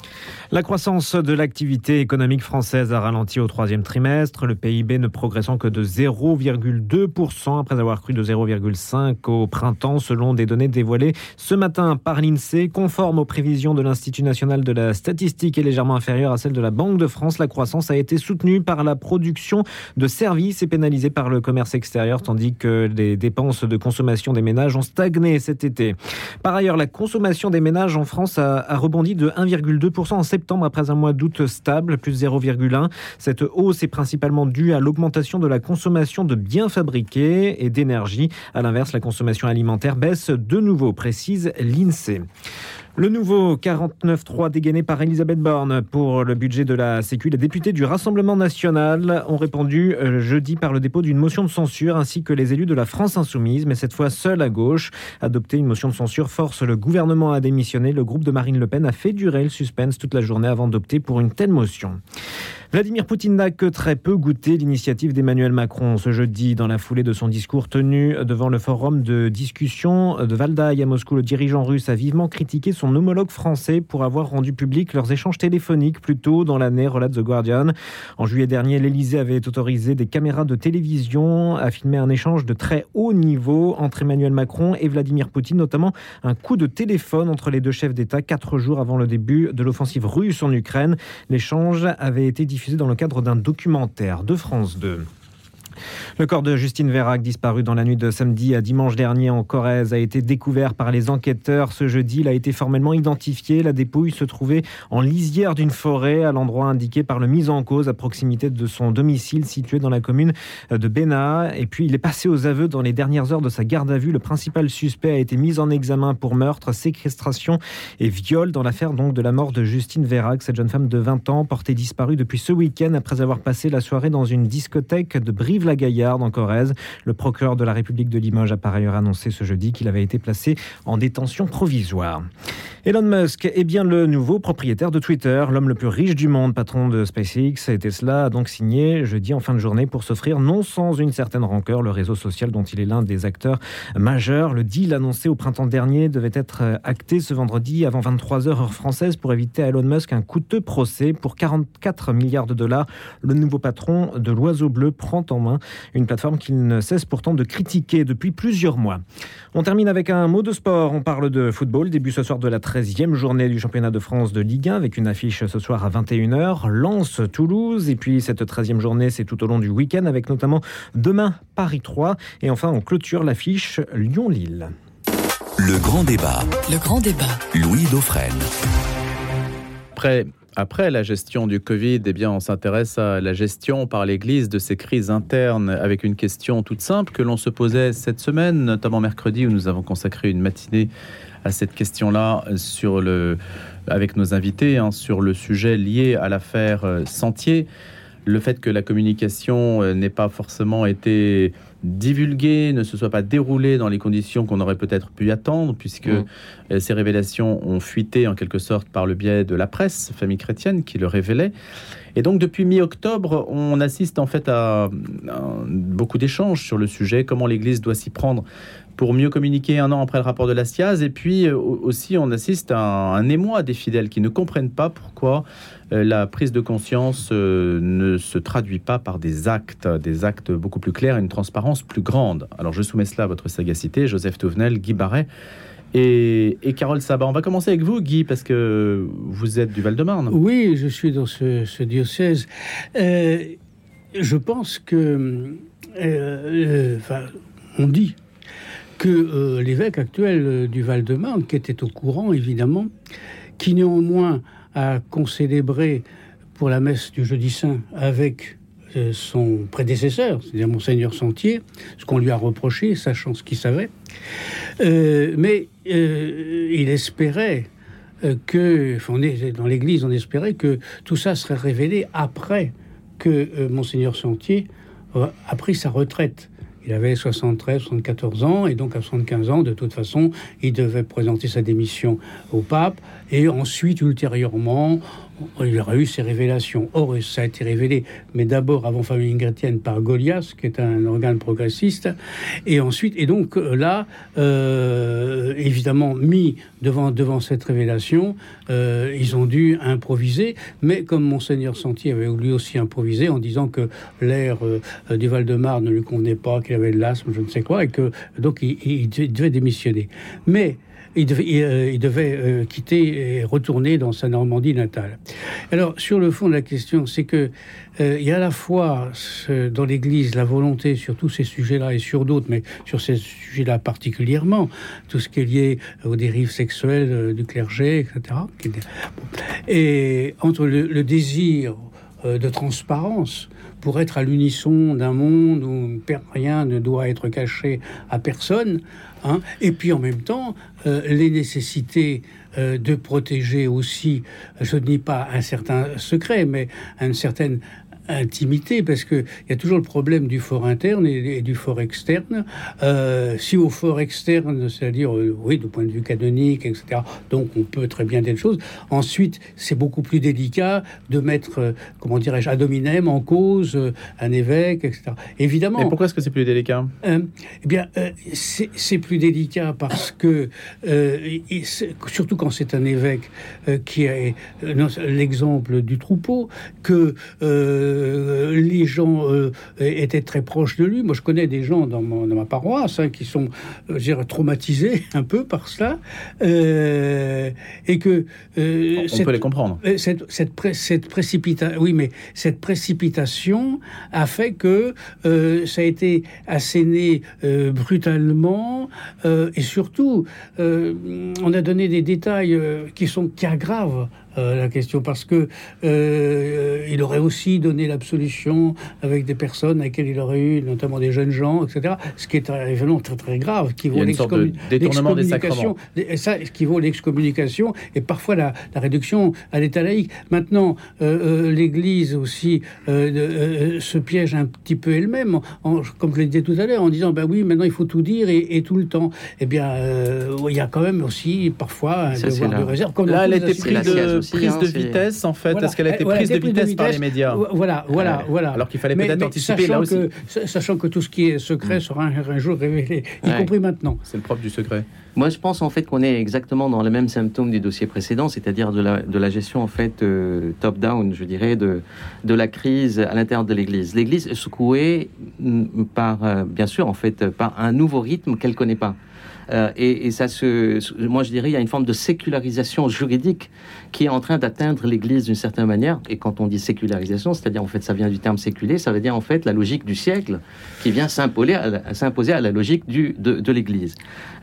La croissance de l'activité économique française a ralenti au troisième trimestre, le PIB ne progressant que de 0,2% après avoir cru de 0,5% au printemps, selon des données dévoilées ce matin par l'INSEE, conforme aux prévisions de l'Institut national de la statistique et légèrement inférieure à celle de la Banque de France. La croissance a été soutenue par la production de services et pénalisée par le commerce extérieur, tandis que les dépenses de consommation des ménages ont stagné cet été. Par ailleurs, la consommation des ménages en France a, a rebondi de 1,2% en septembre après un mois d'août stable, plus 0,1. Cette hausse est principalement due à l'augmentation de la consommation de biens fabriqués et d'énergie. À l'inverse, la consommation alimentaire baisse de nouveau, précise l'INSEE. Le nouveau 49-3 dégainé par Elisabeth Borne pour le budget de la Sécu. Les députés du Rassemblement national ont répondu euh, jeudi par le dépôt d'une motion de censure ainsi que les élus de la France insoumise, mais cette fois seul à gauche. Adopter une motion de censure force le gouvernement à démissionner. Le groupe de Marine Le Pen a fait durer le suspense toute la journée avant d'opter pour une telle motion. Vladimir Poutine n'a que très peu goûté l'initiative d'Emmanuel Macron ce jeudi dans la foulée de son discours tenu devant le forum de discussion de Valdaï à Moscou. Le dirigeant russe a vivement critiqué son homologue français pour avoir rendu public leurs échanges téléphoniques plus tôt dans l'année, relate The Guardian. En juillet dernier, l'Elysée avait autorisé des caméras de télévision à filmer un échange de très haut niveau entre Emmanuel Macron et Vladimir Poutine, notamment un coup de téléphone entre les deux chefs d'État quatre jours avant le début de l'offensive russe en Ukraine. L'échange avait été dans le cadre d'un documentaire de France 2. Le corps de Justine Vérac, disparu dans la nuit de samedi à dimanche dernier en Corrèze, a été découvert par les enquêteurs. Ce jeudi, il a été formellement identifié. La dépouille se trouvait en lisière d'une forêt, à l'endroit indiqué par le mis en cause, à proximité de son domicile situé dans la commune de Béna. Et puis, il est passé aux aveux dans les dernières heures de sa garde à vue. Le principal suspect a été mis en examen pour meurtre, séquestration et viol dans l'affaire donc de la mort de Justine Vérac, cette jeune femme de 20 ans, portée disparue depuis ce week-end après avoir passé la soirée dans une discothèque de Brive-la-Gaillarde en Corrèze. Le procureur de la République de Limoges a par ailleurs annoncé ce jeudi qu'il avait été placé en détention provisoire. Elon Musk est bien le nouveau propriétaire de Twitter, l'homme le plus riche du monde, patron de SpaceX et Tesla, a donc signé jeudi en fin de journée pour s'offrir, non sans une certaine rancœur, le réseau social dont il est l'un des acteurs majeurs. Le deal annoncé au printemps dernier devait être acté ce vendredi avant 23h heure française pour éviter à Elon Musk un coûteux procès pour 44 milliards de dollars. Le nouveau patron de l'Oiseau Bleu prend en main une plateforme qu'il ne cesse pourtant de critiquer depuis plusieurs mois. On termine avec un mot de sport. On parle de football. Début ce soir de la 13e journée du championnat de France de Ligue 1 avec une affiche ce soir à 21h. Lens, Toulouse. Et puis cette 13e journée, c'est tout au long du week-end avec notamment demain Paris 3. Et enfin, on clôture l'affiche Lyon-Lille. Le grand débat. Le grand débat. Louis Dauphren. Après, après la gestion du Covid, eh bien, on s'intéresse à la gestion par l'Église de ces crises internes avec une question toute simple que l'on se posait cette semaine, notamment mercredi où nous avons consacré une matinée à cette question-là avec nos invités hein, sur le sujet lié à l'affaire euh, Sentier. Le fait que la communication euh, n'ait pas forcément été divulguée, ne se soit pas déroulée dans les conditions qu'on aurait peut-être pu attendre, puisque mmh. ces révélations ont fuité en quelque sorte par le biais de la presse, famille chrétienne, qui le révélait. Et donc depuis mi-octobre, on assiste en fait à, à beaucoup d'échanges sur le sujet, comment l'Église doit s'y prendre pour mieux communiquer un an après le rapport de la SIAZ. Et puis aussi, on assiste à un, émoi des fidèles qui ne comprennent pas pourquoi euh, la prise de conscience euh, ne se traduit pas par des actes, des actes beaucoup plus clairs et une transparence plus grande. Alors je soumets cela à votre sagacité, Joseph Touvenel, Guy Barret. Et, Carole Sabat, on va commencer avec vous, Guy, parce que vous êtes du Val-de-Marne. Oui, je suis dans ce, diocèse. Euh, je pense que, euh, on dit que euh, l'évêque actuel du Val-de-Marne, qui était au courant évidemment, qui néanmoins a concélébré pour la messe du jeudi saint avec euh, son prédécesseur, c'est-à-dire Monseigneur Sentier, ce qu'on lui a reproché, sachant ce qu'il savait. Euh, mais euh, il espérait que, dans l'Église, on espérait que tout ça serait révélé après que Monseigneur Sentier a pris sa retraite. Il avait 73, 74 ans, et donc à 75 ans, de toute façon, il devait présenter sa démission au pape, et ensuite, ultérieurement, il aurait eu ses révélations. Or, ça a été révélé, mais d'abord avant famille chrétienne par Goliath, qui est un organe progressiste, et ensuite, et donc euh, là, euh, évidemment, mis devant, devant cette révélation, euh, ils ont dû improviser, mais comme Monseigneur Sentier avait lui aussi improvisé en disant que l'air du Val-de-Marne ne lui convenait pas, qu'il avait de l'asthme, je ne sais quoi, et que donc il, il devait démissionner. Mais il devait, euh, quitter et retourner dans sa Normandie natale. Alors, sur le fond de la question, c'est que euh, il y a à la fois dans l'Église la volonté sur tous ces sujets-là et sur d'autres, mais sur ces sujets-là particulièrement, tout ce qui est lié aux dérives sexuelles euh, du clergé, etc. Et entre le désir de transparence pour être à l'unisson d'un monde où rien ne doit être caché à personne, Hein. et puis en même temps, euh, les nécessités euh, de protéger aussi, je ne dis pas un certain secret, mais une certaine intimité, parce qu'il y a toujours le problème du fort interne et, du fort externe. Euh, si au fort externe, c'est-à-dire, euh, oui, du point de vue canonique, etc., donc on peut très bien des choses. Ensuite, c'est beaucoup plus délicat de mettre, euh, comment dirais-je, ad hominem en cause un évêque, etc. Évidemment. Mais pourquoi est-ce que c'est plus délicat? Eh bien, c'est plus délicat parce que, surtout quand c'est un évêque qui est l'exemple du troupeau, que euh, les gens euh, étaient très proches de lui. Moi, je connais des gens dans, ma paroisse hein, qui sont euh, traumatisés un peu par cela. et que. On peut les comprendre. Cette, cette, cette précipitation. Oui, mais cette précipitation a fait que ça a été asséné brutalement. et surtout, on a donné des détails qui sont qui aggravent euh, la question parce que euh, il aurait aussi donné l'absolution avec des personnes avec lesquelles il aurait eu notamment des jeunes gens, etc. Ce qui est évidemment très très grave, qui vaut l'excommunication, ça, qui vaut l'excommunication et parfois la, réduction à l'état laïque. Maintenant, euh, l'Église aussi se piège un petit peu elle-même, comme je l'ai dit tout à l'heure, en disant ben oui, maintenant il faut tout dire et, tout le temps. Eh bien, il y a quand même aussi parfois un devoir de réserve. Comme là, elle était prise de prise hein, de vitesse, en fait Est-ce qu'elle a été prise de vitesse, par les médias Voilà, voilà, voilà. Alors qu'il fallait peut-être anticiper là aussi. sachant que tout ce qui est secret sera un, jour révélé, y compris maintenant. C'est le propre du secret. Moi, je pense en fait qu'on est exactement dans le même symptôme du dossier précédent, c'est-à-dire de la, de la gestion en fait euh, top-down, je dirais, de, de la crise à l'intérieur de l'Église. L'Église est secouée mm, par, euh, bien sûr, en fait, par un nouveau rythme qu'elle connaît pas. Euh, et, ça se, moi je dirais, il y a une forme de sécularisation juridique qui est en train d'atteindre l'Église d'une certaine manière. Et quand on dit sécularisation, c'est-à-dire en fait, ça vient du terme séculé, ça veut dire en fait la logique du siècle qui vient s'imposer à, la logique de, l'Église.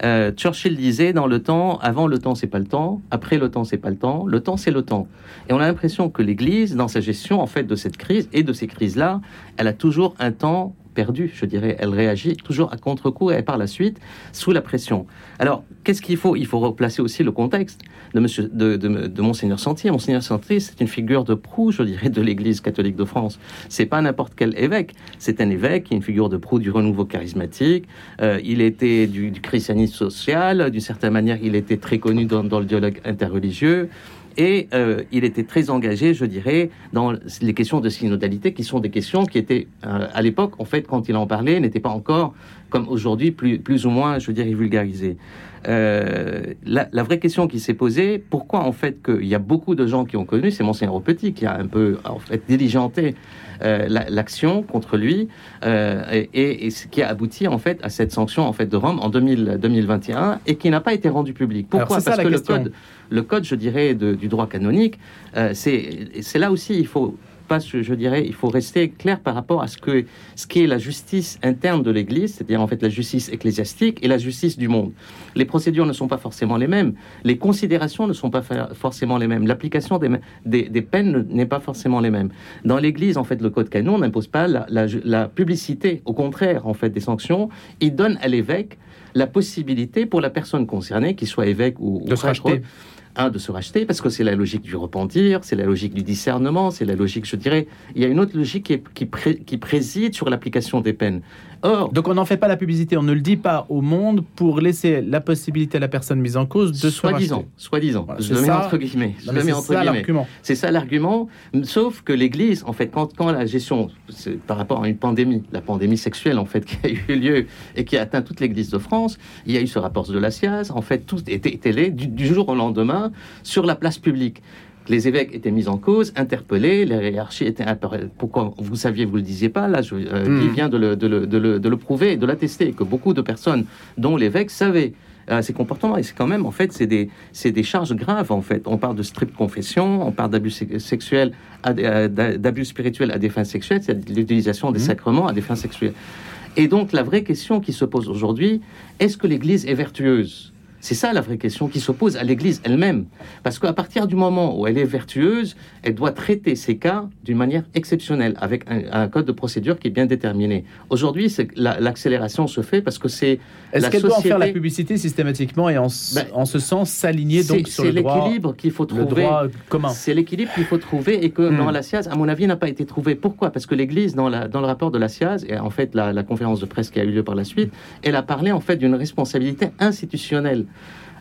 Euh, Churchill disait dans le temps, avant le temps c'est pas le temps, après le temps c'est pas le temps, le temps c'est le temps. Et on a l'impression que l'Église, dans sa gestion en fait de cette crise et de ces crises-là, elle a toujours un temps perdue, je dirais. Elle réagit toujours à contre-coup et par la suite sous la pression. Alors, qu'est-ce qu'il faut? Il faut replacer aussi le contexte de, monsieur, de, de, Monseigneur Sentier. Monseigneur Sentier, c'est une figure de proue, je dirais, de l'Église catholique de France. C'est pas n'importe quel évêque. C'est un évêque une figure de proue du renouveau charismatique. Euh, il était du, christianisme social. D'une certaine manière, il était très connu dans le dialogue interreligieux. Et euh, il était très engagé, je dirais, dans les questions de synodalité, qui sont des questions qui étaient, euh, à l'époque, en fait, quand il en parlait, n'étaient pas encore, comme aujourd'hui, plus, plus ou moins, je dirais, vulgarisées. Euh, la, la, vraie question qui s'est posée, pourquoi en fait qu'il y a beaucoup de gens qui ont connu, c'est Monseigneur Petit qui a un peu en fait diligenté euh, l'action contre lui euh, et, et, ce qui a abouti en fait à cette sanction en fait de Rome en 2000, 2021 et qui n'a pas été rendue publique. Pourquoi? Parce que le code, le code, je dirais, du droit canonique, euh, c'est là aussi il faut pas, je, dirais, il faut rester clair par rapport à ce que ce qui est la justice interne de l'Église, c'est-à-dire en fait la justice ecclésiastique et la justice du monde. Les procédures ne sont pas forcément les mêmes, les considérations ne sont pas forcément les mêmes, l'application des, des, peines ne- n'est pas forcément les mêmes. Dans l'Église, en fait, le code canon n'impose pas la, la, la publicité, au contraire, en fait, des sanctions. Il donne à l'évêque la possibilité pour la personne concernée, qu'il soit évêque ou, ou De se racheter. un, de se racheter, parce que c'est la logique du repentir, c'est la logique du discernement, c'est la logique, je dirais, il y a une autre logique qui, est- qui, pré- qui préside sur l'application des peines. Or, Donc on n'en fait pas la publicité, on ne le dit pas au monde pour laisser la possibilité à la personne mise en cause de se soi-disant, racheter. soi-disant, Voilà, je le mets ça. entre guillemets, je Non, le mais mets c'est entre ça guillemets. l'argument. C'est ça l'argument, sauf que l'Église, en fait, quand, quand la gestion, par rapport à une pandémie, la pandémie sexuelle, en fait, qui a eu lieu et qui a atteint toute l'Église de France, il y a eu ce rapport de la SIAZ, en fait, tout était télé du, du jour au lendemain sur la place publique. Les évêques étaient mis en cause, interpellés, les hiérarchies étaient... imper- Pourquoi vous saviez, vous le disiez pas, là, je, euh, Hmm. Guy vient de le, de le- de le- de le prouver et de l'attester, que beaucoup de personnes, dont l'évêque, savaient euh, ces comportements. Et c'est quand même, en fait, c'est des, charges graves, en fait. On parle de strip confession, on parle d'abus se- sexuels, d'abus spirituels à des fins sexuelles, c'est l'utilisation des sacrements à des fins sexuelles. Et donc, la vraie question qui se pose aujourd'hui, est-ce que l'Église est vertueuse? C'est ça la vraie question qui se pose à l'Église elle-même. Parce qu'à partir du moment où elle est vertueuse, elle doit traiter ces cas d'une manière exceptionnelle, avec un, un code de procédure qui est bien déterminé. Aujourd'hui, la- l'accélération se fait parce que c'est Est-ce qu'elle doit en faire la publicité systématiquement et en, Ben, en ce sens s'aligner donc sur le droit l'équilibre qu'il faut le trouver. droit commun? C'est l'équilibre qu'il faut trouver et que Hmm. dans la SIAZ, à mon avis, n'a pas été trouvé. Pourquoi? Parce que l'Église, dans, la- dans le rapport de la SIAZ, et en fait la, la conférence de presse qui a eu lieu par la suite, elle a parlé en fait d'une responsabilité institutionnelle.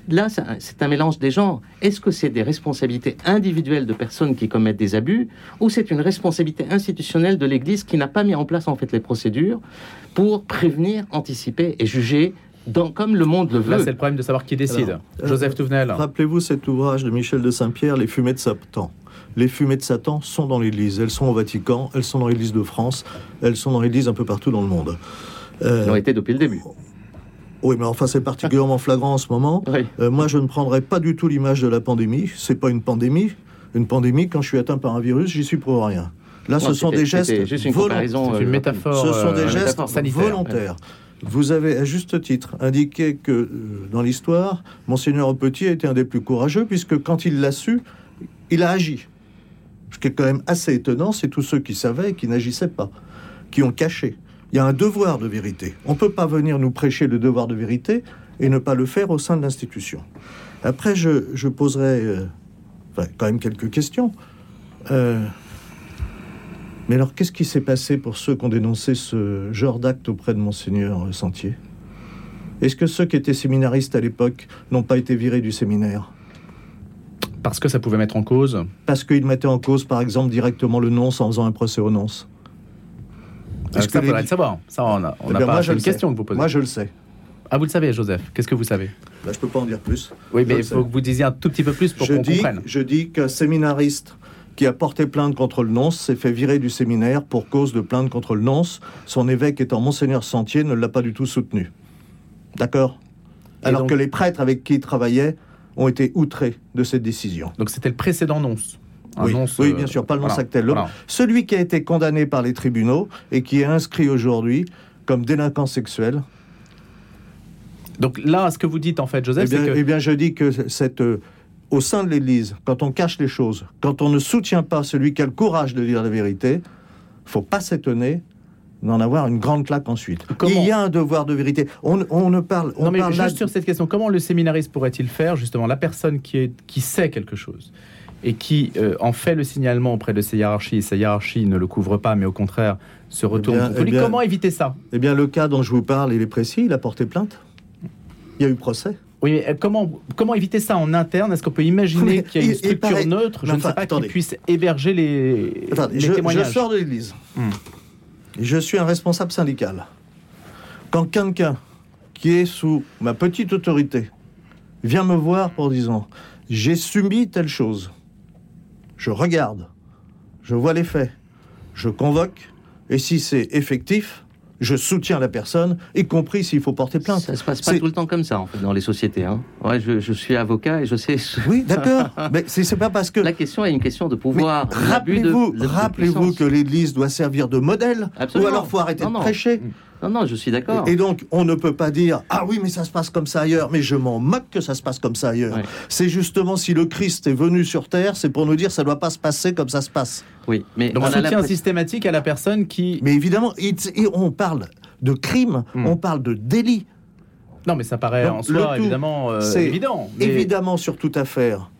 Là, c'est un- mélange des genres. Est-ce que c'est des responsabilités individuelles de personnes qui commettent des abus, ou c'est une responsabilité institutionnelle de l'Église qui n'a pas mis en place en fait les procédures pour prévenir, anticiper et juger dans, comme le monde le veut? Là, c'est le problème de savoir qui décide. Alors, euh, Joseph Touvenel. Rappelez-vous cet ouvrage de Michel de Saint-Pierre, Les fumées de Satan. Les fumées de Satan sont dans l'Église. Elles sont au Vatican, elles sont dans l'Église de France, elles sont dans l'Église un peu partout dans le monde. Euh, Ils ont été depuis le début. Oui, mais enfin, c'est particulièrement flagrant en ce moment. Oui. Euh, moi, je ne prendrais pas du tout l'image de la pandémie. C'est pas une pandémie. Une pandémie, quand je suis atteint par un virus, j'y suis pour rien. Là, Non, ce sont des gestes juste une volontaires. C'est une euh, métaphore. Ce sont euh, des gestes volontaires. Vous avez à juste titre indiqué que euh, dans l'histoire, Monseigneur Petit a été un des plus courageux, puisque quand il l'a su, il a agi. Ce qui est quand même assez étonnant, c'est tous ceux qui savaient et qui n'agissaient pas, qui ont caché. Il y a un devoir de vérité. On ne peut pas venir nous prêcher le devoir de vérité et ne pas le faire au sein de l'institution. Après, je, je poserai euh, enfin, quand même quelques questions. Euh, mais alors, qu'est-ce qui s'est passé pour ceux qui ont dénoncé ce genre d'acte auprès de Monseigneur Sentier? Est-ce que ceux qui étaient séminaristes à l'époque n'ont pas été virés du séminaire? Parce que ça pouvait mettre en cause? Parce qu'ils mettaient en cause, par exemple, directement le nonce en faisant un procès au nonce Euh, Est-ce ça, que faudrait les- le savoir. Ça, on n'a on Eh n'a bien, pas. moi, une sais. question que vous posez. Moi, je le sais. Ah, vous le savez, Joseph. Qu'est-ce que vous savez? Là, je peux pas en dire plus. Oui, Je mais il sais. faut que vous disiez un tout petit peu plus pour je qu'on dis, comprenne. je dis qu'un séminariste qui a porté plainte contre le nonce s'est fait virer du séminaire pour cause de plainte contre le nonce. Son évêque étant Monseigneur Sentier ne l'a pas du tout soutenu. D'accord? Alors donc- que les prêtres avec qui il travaillait ont été outrés de cette décision. Donc c'était le précédent nonce. Un oui, nonce, oui, euh, bien sûr, pas le voilà. Celui qui a été condamné par les tribunaux et qui est inscrit aujourd'hui comme délinquant sexuel, Donc là, ce que vous dites en fait, Joseph, eh bien, c'est que eh bien, je dis que cette, euh, au sein de l'Église, quand on cache les choses, quand on ne soutient pas celui qui a le courage de dire la vérité, faut pas s'étonner d'en avoir une grande claque ensuite. Comment Il y a un devoir de vérité. On, on ne parle, on non, mais parle là juste sur cette question, comment le séminariste pourrait-il faire justement la personne qui, est, qui sait quelque chose? Et qui euh, en fait le signalement auprès de ses hiérarchies, et sa hiérarchie ne le couvre pas, mais au contraire se retourne bien- contre eh lui. bien- Comment éviter ça? Eh bien, le cas dont je vous parle, il est précis. Il a porté plainte. Il y a eu procès. Oui, mais euh, comment, comment éviter ça en interne? Est-ce qu'on peut imaginer qu'il y a une structure neutre, je ne enfin, sais pas, qui puisse héberger les, Attendez, les je, je témoignages sors de l'Église. Hmm. Je suis un responsable syndical. Quand quelqu'un qui est sous ma petite autorité vient me voir pour disant j'ai subi telle chose, je regarde, je vois les faits, je convoque, et si c'est effectif, je soutiens la personne, y compris s'il faut porter plainte. Ça se passe pas tout le temps comme ça, en fait, dans les sociétés. Hein. Ouais, je, je, suis avocat et je sais. Oui, d'accord. mais c'est pas parce que. La question est une question de pouvoir. Rappelez-vous rappelez que l'Église doit servir de modèle. Absolument. Ou alors faut arrêter de prêcher. Non, non, je suis d'accord. Et donc, on ne peut pas dire Ah oui, mais ça se passe comme ça ailleurs. Mais je m'en moque que ça se passe comme ça ailleurs. C'est justement si le Christ est venu sur terre, c'est pour nous dire ça ne doit pas se passer comme ça se passe. Oui, mais donc on soutien systématique à la personne qui. Mais évidemment, on parle de crime, hmm. on parle de délit. Non, mais ça paraît en soi évidemment euh, évident. Évidemment, sur toute affaire,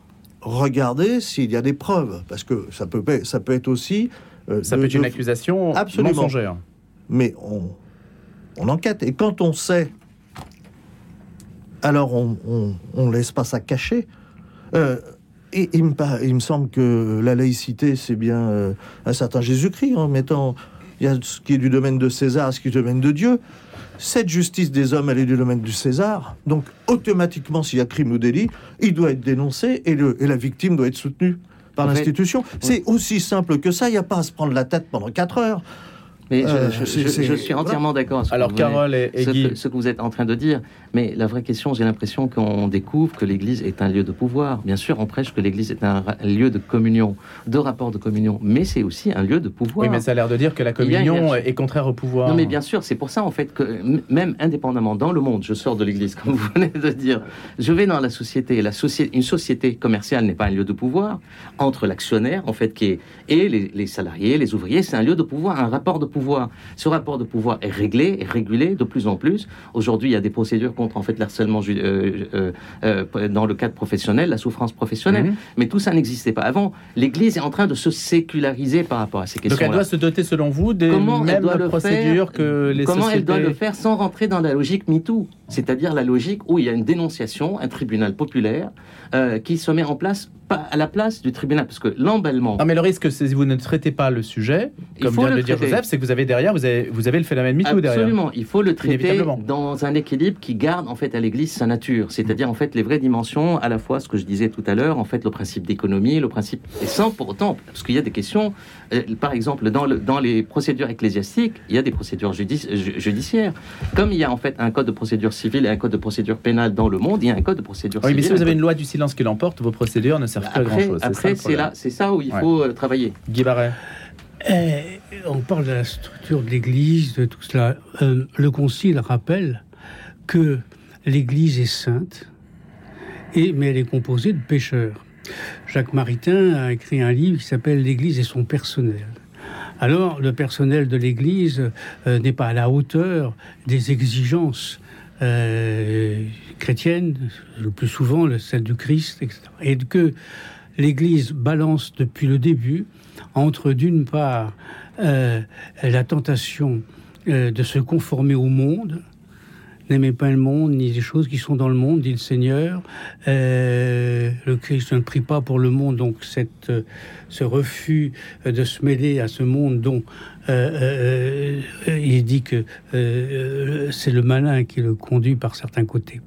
regardez s'il y a des preuves, parce que ça peut, ça peut être aussi. Euh, ça peut être une accusation Absolument. mensongère. Mais on, on enquête. Et quand on sait, alors on, on, laisse pas ça cacher. Euh, et il me, il me, semble que la laïcité, c'est bien euh, un certain Jésus-Christ, en mettant, il y a ce qui est du domaine de César, ce qui est du domaine de Dieu. Cette justice des hommes, elle est du domaine du César. Donc, automatiquement, s'il y a crime ou délit, il doit être dénoncé et, le, et la victime doit être soutenue par l'institution. C'est aussi simple que ça. Il n'y a pas à se prendre la tête pendant quatre heures. Mais je, euh, suis entièrement d'accord. Alors, Carole et, ce, que, vous êtes en train de dire. Mais la vraie question, j'ai l'impression qu'on découvre que l'Église est un lieu de pouvoir. Bien sûr, on prêche que l'Église est un, lieu de communion, de rapport de communion, mais c'est aussi un lieu de pouvoir. Oui, mais ça a l'air de dire que la communion est contraire au pouvoir. Non, mais bien sûr, c'est pour ça en fait que même indépendamment dans le monde, je sors de l'Église, comme vous venez de dire, je vais dans la société. La société, une société commerciale n'est pas un lieu de pouvoir entre l'actionnaire en fait qui est et les, les salariés, les ouvriers, c'est un lieu de pouvoir, un rapport de pouvoir. Ce rapport de pouvoir est réglé, est régulé de plus en plus. Aujourd'hui, il y a des procédures contre en fait l'harcèlement euh, euh, euh, dans le cadre professionnel, la souffrance professionnelle. Mhm. Mais tout ça n'existait pas avant. L'Église est en train de se séculariser par rapport à ces questions. Donc elle doit se doter, selon vous, des mêmes procédures que les Comment elle doit le faire sans rentrer dans la logique MeToo? C'est-à-dire la logique où il y a une dénonciation, un tribunal populaire qui se met en place à la place du tribunal, parce que l'emballement. Ah, mais le risque, c'est si vous ne traitez pas le sujet, comme vient de le dire Joseph, c'est que vous avez derrière, vous avez, vous avez le phénomène MeToo derrière. Absolument, il faut le traiter dans un équilibre qui garde en fait à l'Église sa nature, c'est-à-dire en fait les vraies dimensions, à la fois ce que je disais tout à l'heure, en fait le principe d'économie, le principe et sans pour autant, parce qu'il y a des questions, par exemple dans, le, dans les procédures ecclésiastiques, il y a des procédures judiciaires, comme il y a en fait un code de procédure civile et un code de procédure pénale dans le monde, il y a un code de procédure oui, civile. mais si vous avez une loi du silence qui l'emporte, vos procédures ne servent pas à grand chose. Après, c'est là, c'est ça où il faut euh, travailler. Guy Barret. Eh, on parle de la structure de l'Église, de tout cela. Euh, le Concile rappelle que l'Église est sainte, et, mais elle est composée de pécheurs. Jacques Maritain a écrit un livre qui s'appelle L'Église et son personnel. Alors, le personnel de l'Église euh, n'est pas à la hauteur des exigences chrétiennes, le plus souvent celle du Christ, etc. Et que l'Église balance depuis le début entre, d'une part, euh, la tentation euh, de se conformer au monde, n'aimez pas le monde ni les choses qui sont dans le monde, dit le Seigneur. Euh, le Christ ne prie pas pour le monde, donc cette, ce refus de se mêler à ce monde dont il dit que c'est le malin qui le conduit par certains côtés.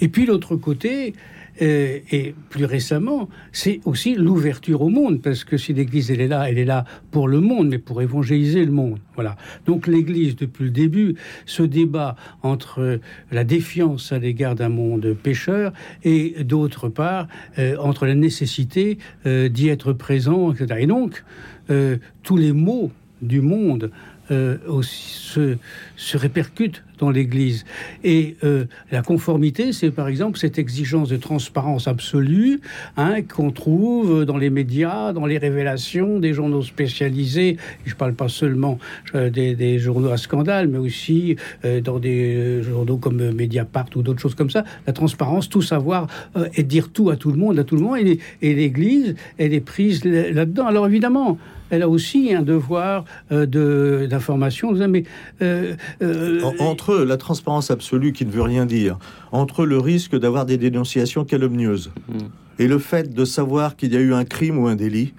Et puis l'autre côté, euh, et plus récemment, c'est aussi l'ouverture au monde, parce que si l'Église elle est là, elle est là pour le monde, mais pour évangéliser le monde. Voilà. Donc l'Église, depuis le début, se débat entre la défiance à l'égard d'un monde pécheur et d'autre part euh, entre la nécessité euh, d'y être présent, etc. Et donc tous les maux du monde euh, aussi, se, répercute dans l'Église. Et euh, la conformité, c'est par exemple cette exigence de transparence absolue hein, qu'on trouve dans les médias, dans les révélations des journaux spécialisés. Je ne parle pas seulement euh, des, journaux à scandale, mais aussi dans des journaux comme Mediapart ou d'autres choses comme ça. La transparence, tout savoir et dire tout à tout le monde, à tout le monde. Et l'Église, elle est prise là-dedans. Alors évidemment, elle a aussi un devoir de d'information. Mais euh, euh, entre la transparence absolue qui ne veut rien dire, entre le risque d'avoir des dénonciations calomnieuses mm. et le fait de savoir qu'il y a eu un crime ou un délit,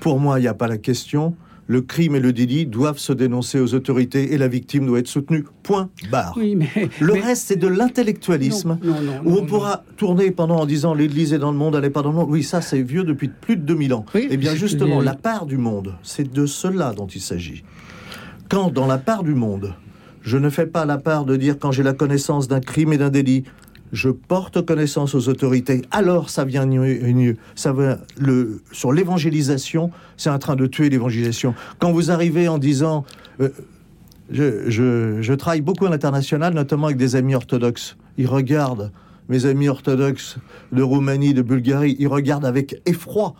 pour moi, il n'y a pas la question le crime et le délit doivent se dénoncer aux autorités et la victime doit être soutenue. Point barre. le reste, c'est de l'intellectualisme où on pourra tourner pendant en disant l'Église est dans le monde, elle n'est pas dans le monde. Oui, ça, c'est vieux depuis plus de 2000 ans. et eh bien, justement, la part du monde, c'est de cela dont il s'agit. Quand, dans la part du monde, Je ne fais pas la part de dire quand j'ai la connaissance d'un crime et d'un délit, je porte connaissance aux autorités, alors ça vient mieux. Ça va le, sur l'évangélisation, c'est en train de tuer l'évangélisation. Quand vous arrivez en disant, euh, je, je- je travaille beaucoup à l'international, notamment avec des amis orthodoxes. Ils regardent, mes amis orthodoxes de Roumanie, de Bulgarie, ils regardent avec effroi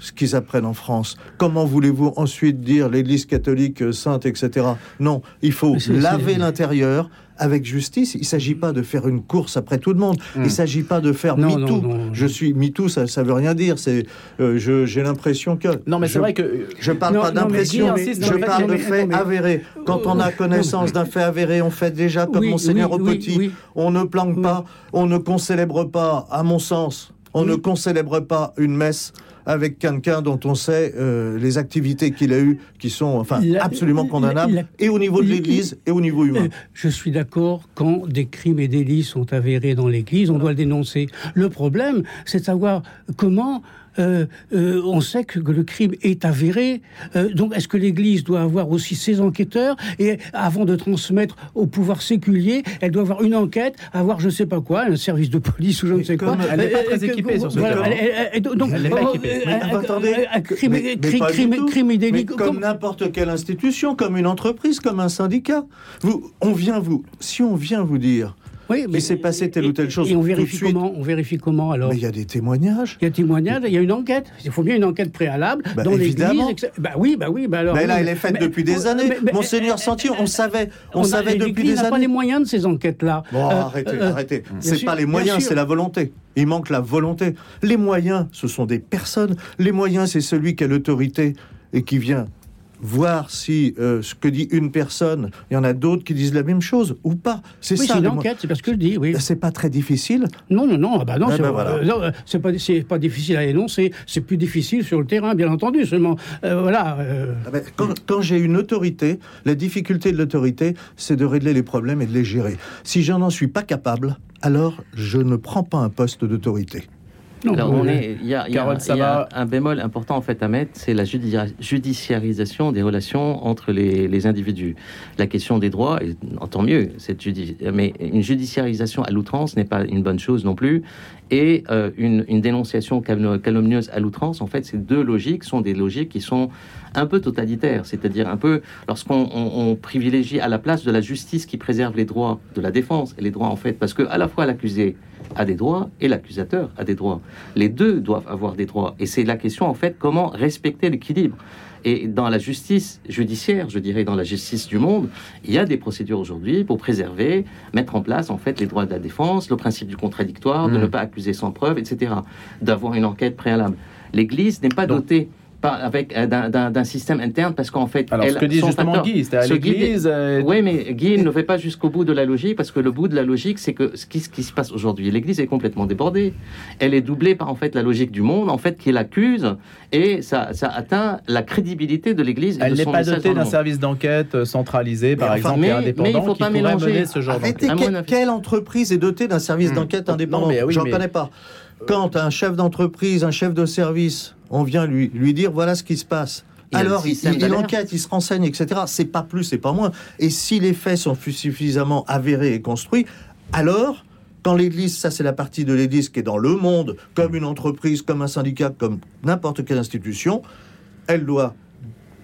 ce qu'ils apprennent en France. Comment voulez-vous ensuite dire l'Église catholique euh, sainte, etc. Non, il faut laver l'intérieur avec justice. Il ne s'agit pas de faire une course après tout le monde. Il ne s'agit pas de faire Hmm. Non, MeToo. non, non. Je suis MeToo, ça ne veut rien dire. C'est, euh, j'ai l'impression que... Non, mais c'est vrai que. je parle Non, pas mais d'impression, insiste je parle de faits mais- avérés. Quand on a connaissance d'un fait avéré, on fait déjà comme Oui, Monseigneur oui, Petit. oui. On ne planque pas, on ne concélèbre pas, à mon sens, on ne concélèbre pas une messe avec quelqu'un dont on sait euh, les activités qu'il a eues, qui sont enfin La- absolument condamnables, la- et au niveau de l'Église et au niveau humain. Euh, Je suis d'accord, quand des crimes et délits sont avérés dans l'Église, on doit le dénoncer. Le problème, c'est de savoir comment euh, euh, on sait que, le crime est avéré. Euh, donc, est-ce que l'Église doit avoir aussi ses enquêteurs Et avant de transmettre au pouvoir séculier, elle doit avoir une enquête, avoir je sais pas quoi, un service de police ou je ne sais quoi. Elle n'est pas Euh, très que- équipée sur ce voilà, elle- donc, Elle n'est pas euh, équipée. euh, euh, attendez, euh, comme- n'importe quelle institution, comme une entreprise, comme un syndicat. Vous, on vient vous, si on vient vous dire, Oui, il s'est passé telle ou telle chose Et on vérifie comment On vérifie comment alors mais il y a des témoignages. Il y a témoignage, il y a une enquête. Il faut bien une enquête préalable Bah, dans l'église. Bah oui, bah oui, bah alors. Mais là, oui, elle est faite mais- depuis des mais- années. mais- Monseigneur mais- Sentier, on savait, on, a- savait depuis des n'a pas les années. moyens de ces enquêtes-là. Bon, Euh, arrêtez, euh, arrêtez. C'est pas les moyens, c'est la volonté. Il manque la volonté. Les moyens, ce sont des personnes. Les moyens, c'est celui qui a l'autorité et qui vient voir si euh, ce que dit une personne, il y en a d'autres qui disent la même chose ou pas. C'est Oui, ça. c'est une enquête, c'est parce que je dis, oui. C'est pas très difficile. Non, non, non, ah bah non, Ah c'est ben voilà. euh, euh, pas, difficile à énoncer, c'est plus difficile sur le terrain, bien entendu, seulement, euh, voilà. Ah ben, Quand, quand j'ai une autorité, la difficulté de l'autorité, c'est de régler les problèmes et de les gérer. Si je n'en suis pas capable, alors je ne prends pas un poste d'autorité. Non, Alors, on est, il y a, y y un bémol important en fait à mettre, c'est la judiciarisation des relations entre les, les individus. La question des droits, et tant mieux, cette mais une judiciarisation à l'outrance n'est pas une bonne chose non plus. Et euh, une, dénonciation calomnieuse à l'outrance, en fait, ces deux logiques sont des logiques qui sont un peu totalitaires, c'est-à-dire un peu lorsqu'on on- on privilégie à la place de la justice qui préserve les droits de la défense et les droits en fait, parce que à la fois l'accusé a des droits et l'accusateur a des droits. Les deux doivent avoir des droits. Et c'est la question, en fait, comment respecter l'équilibre. Et dans la justice judiciaire, je dirais dans la justice du monde, il y a des procédures aujourd'hui pour préserver, mettre en place en fait les droits de la défense, le principe du contradictoire, de Mm. ne pas accuser sans preuve, etc. D'avoir une enquête préalable. L'Église n'est pas Donc- dotée pas avec euh, d'un- système interne parce qu'en fait, Alors, ce elle- que dit justement facteur- Guy, c'est-à-dire ce guide- l'Église. euh, oui, mais Guy ne fait pas jusqu'au bout de la logique, parce que le bout de la logique, c'est que ce qui, ce qui se passe aujourd'hui, l'Église est complètement débordée. Elle est doublée par en fait la logique du monde, en fait, qui l'accuse, et ça, ça atteint la crédibilité de l'Église. Elle n'est pas dotée d'un service d'enquête euh, centralisé, par enfin, exemple, mais- et mais il indépendant, faut qui pas pourrait mélanger. mener ce genre Arrêtez. À quelle, quelle entreprise est dotée d'un service Hmm. d'enquête Non, indépendant mais oui, J'en mais- connais pas. Quand un chef d'entreprise, un chef de service, on vient lui, lui dire voilà ce qui se passe. Il Alors, il, il enquête, il se renseigne, etc. C'est pas plus, c'est pas moins. Et si les faits sont suffisamment avérés et construits, alors, quand l'Église, ça c'est la partie de l'Église qui est dans le monde, comme une entreprise, comme un syndicat, comme n'importe quelle institution, elle doit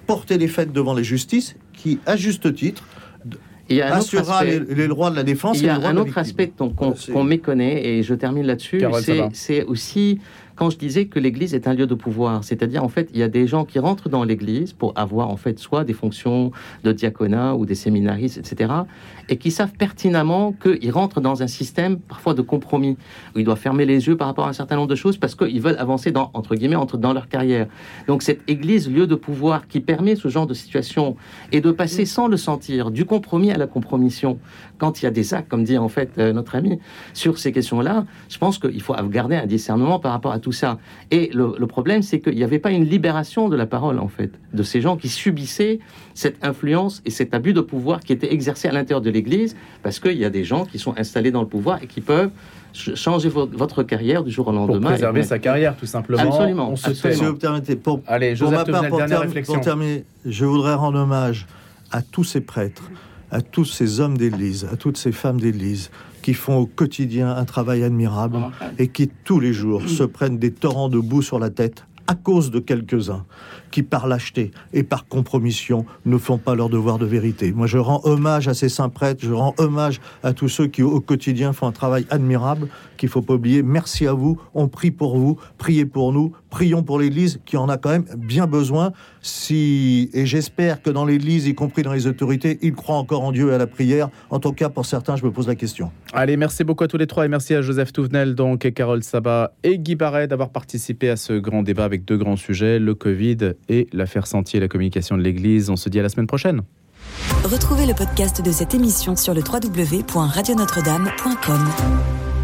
porter les faits devant les justices, qui, à juste titre, Il y a un autre assurera aspect- les, les droits de la défense Il y et a les droits un autre aspect qu'on C'est- qu'on méconnaît, et je termine là-dessus, c'est aussi quand je disais que l'Église est un lieu de pouvoir, c'est-à-dire en fait il y a des gens qui rentrent dans l'Église pour avoir en fait soit des fonctions de diaconat ou des séminaristes, etc., et qui savent pertinemment qu'ils rentrent dans un système parfois de compromis où ils doivent fermer les yeux par rapport à un certain nombre de choses parce qu'ils veulent avancer dans entre guillemets entre dans leur carrière. Donc cette Église lieu de pouvoir qui permet ce genre de situation et de passer sans le sentir du compromis à la compromission quand il y a des actes, comme dit en fait euh, notre ami, sur ces questions-là, je pense qu'il faut garder un discernement par rapport à tout ça. Et le, le problème, c'est qu'il n'y avait pas une libération de la parole, en fait, de ces gens qui subissaient cette influence et cet abus de pouvoir qui était exercé à l'intérieur de l'Église, parce qu'il y a des gens qui sont installés dans le pouvoir et qui peuvent ch- changer vo- votre carrière du jour au Pour lendemain. préserver Et- sa carrière, tout simplement. Absolument, On se absolument. tait. Si vous permettez, pour, Allez, pour ma part, term- pour terminer, je voudrais rendre hommage à tous ces prêtres à tous ces hommes d'église, à toutes ces femmes d'église qui font au quotidien un travail admirable et qui tous les jours se prennent des torrents de boue sur la tête à cause de quelques-uns qui, par lâcheté et par compromission, ne font pas leur devoir de vérité. Moi, je rends hommage à ces saints prêtres, je rends hommage à tous ceux qui, au quotidien, font un travail admirable qu'il faut pas oublier. Merci à vous, on prie pour vous, priez pour nous, prions pour l'Église qui en a quand même bien besoin. Et j'espère que dans l'Église, y compris dans les autorités, ils croient encore en Dieu et à la prière. En tout cas, pour certains, je me pose la question. Allez, merci beaucoup à tous les trois et merci à Joseph Touvenel, donc et Carole Sabat et Guy Barret d'avoir participé à ce grand débat avec deux grands sujets, le Covid et l'affaire Sentier, la communication de l'Église. On se dit à la semaine prochaine. Retrouvez le podcast de cette émission sur le www.radionotre-dame.com.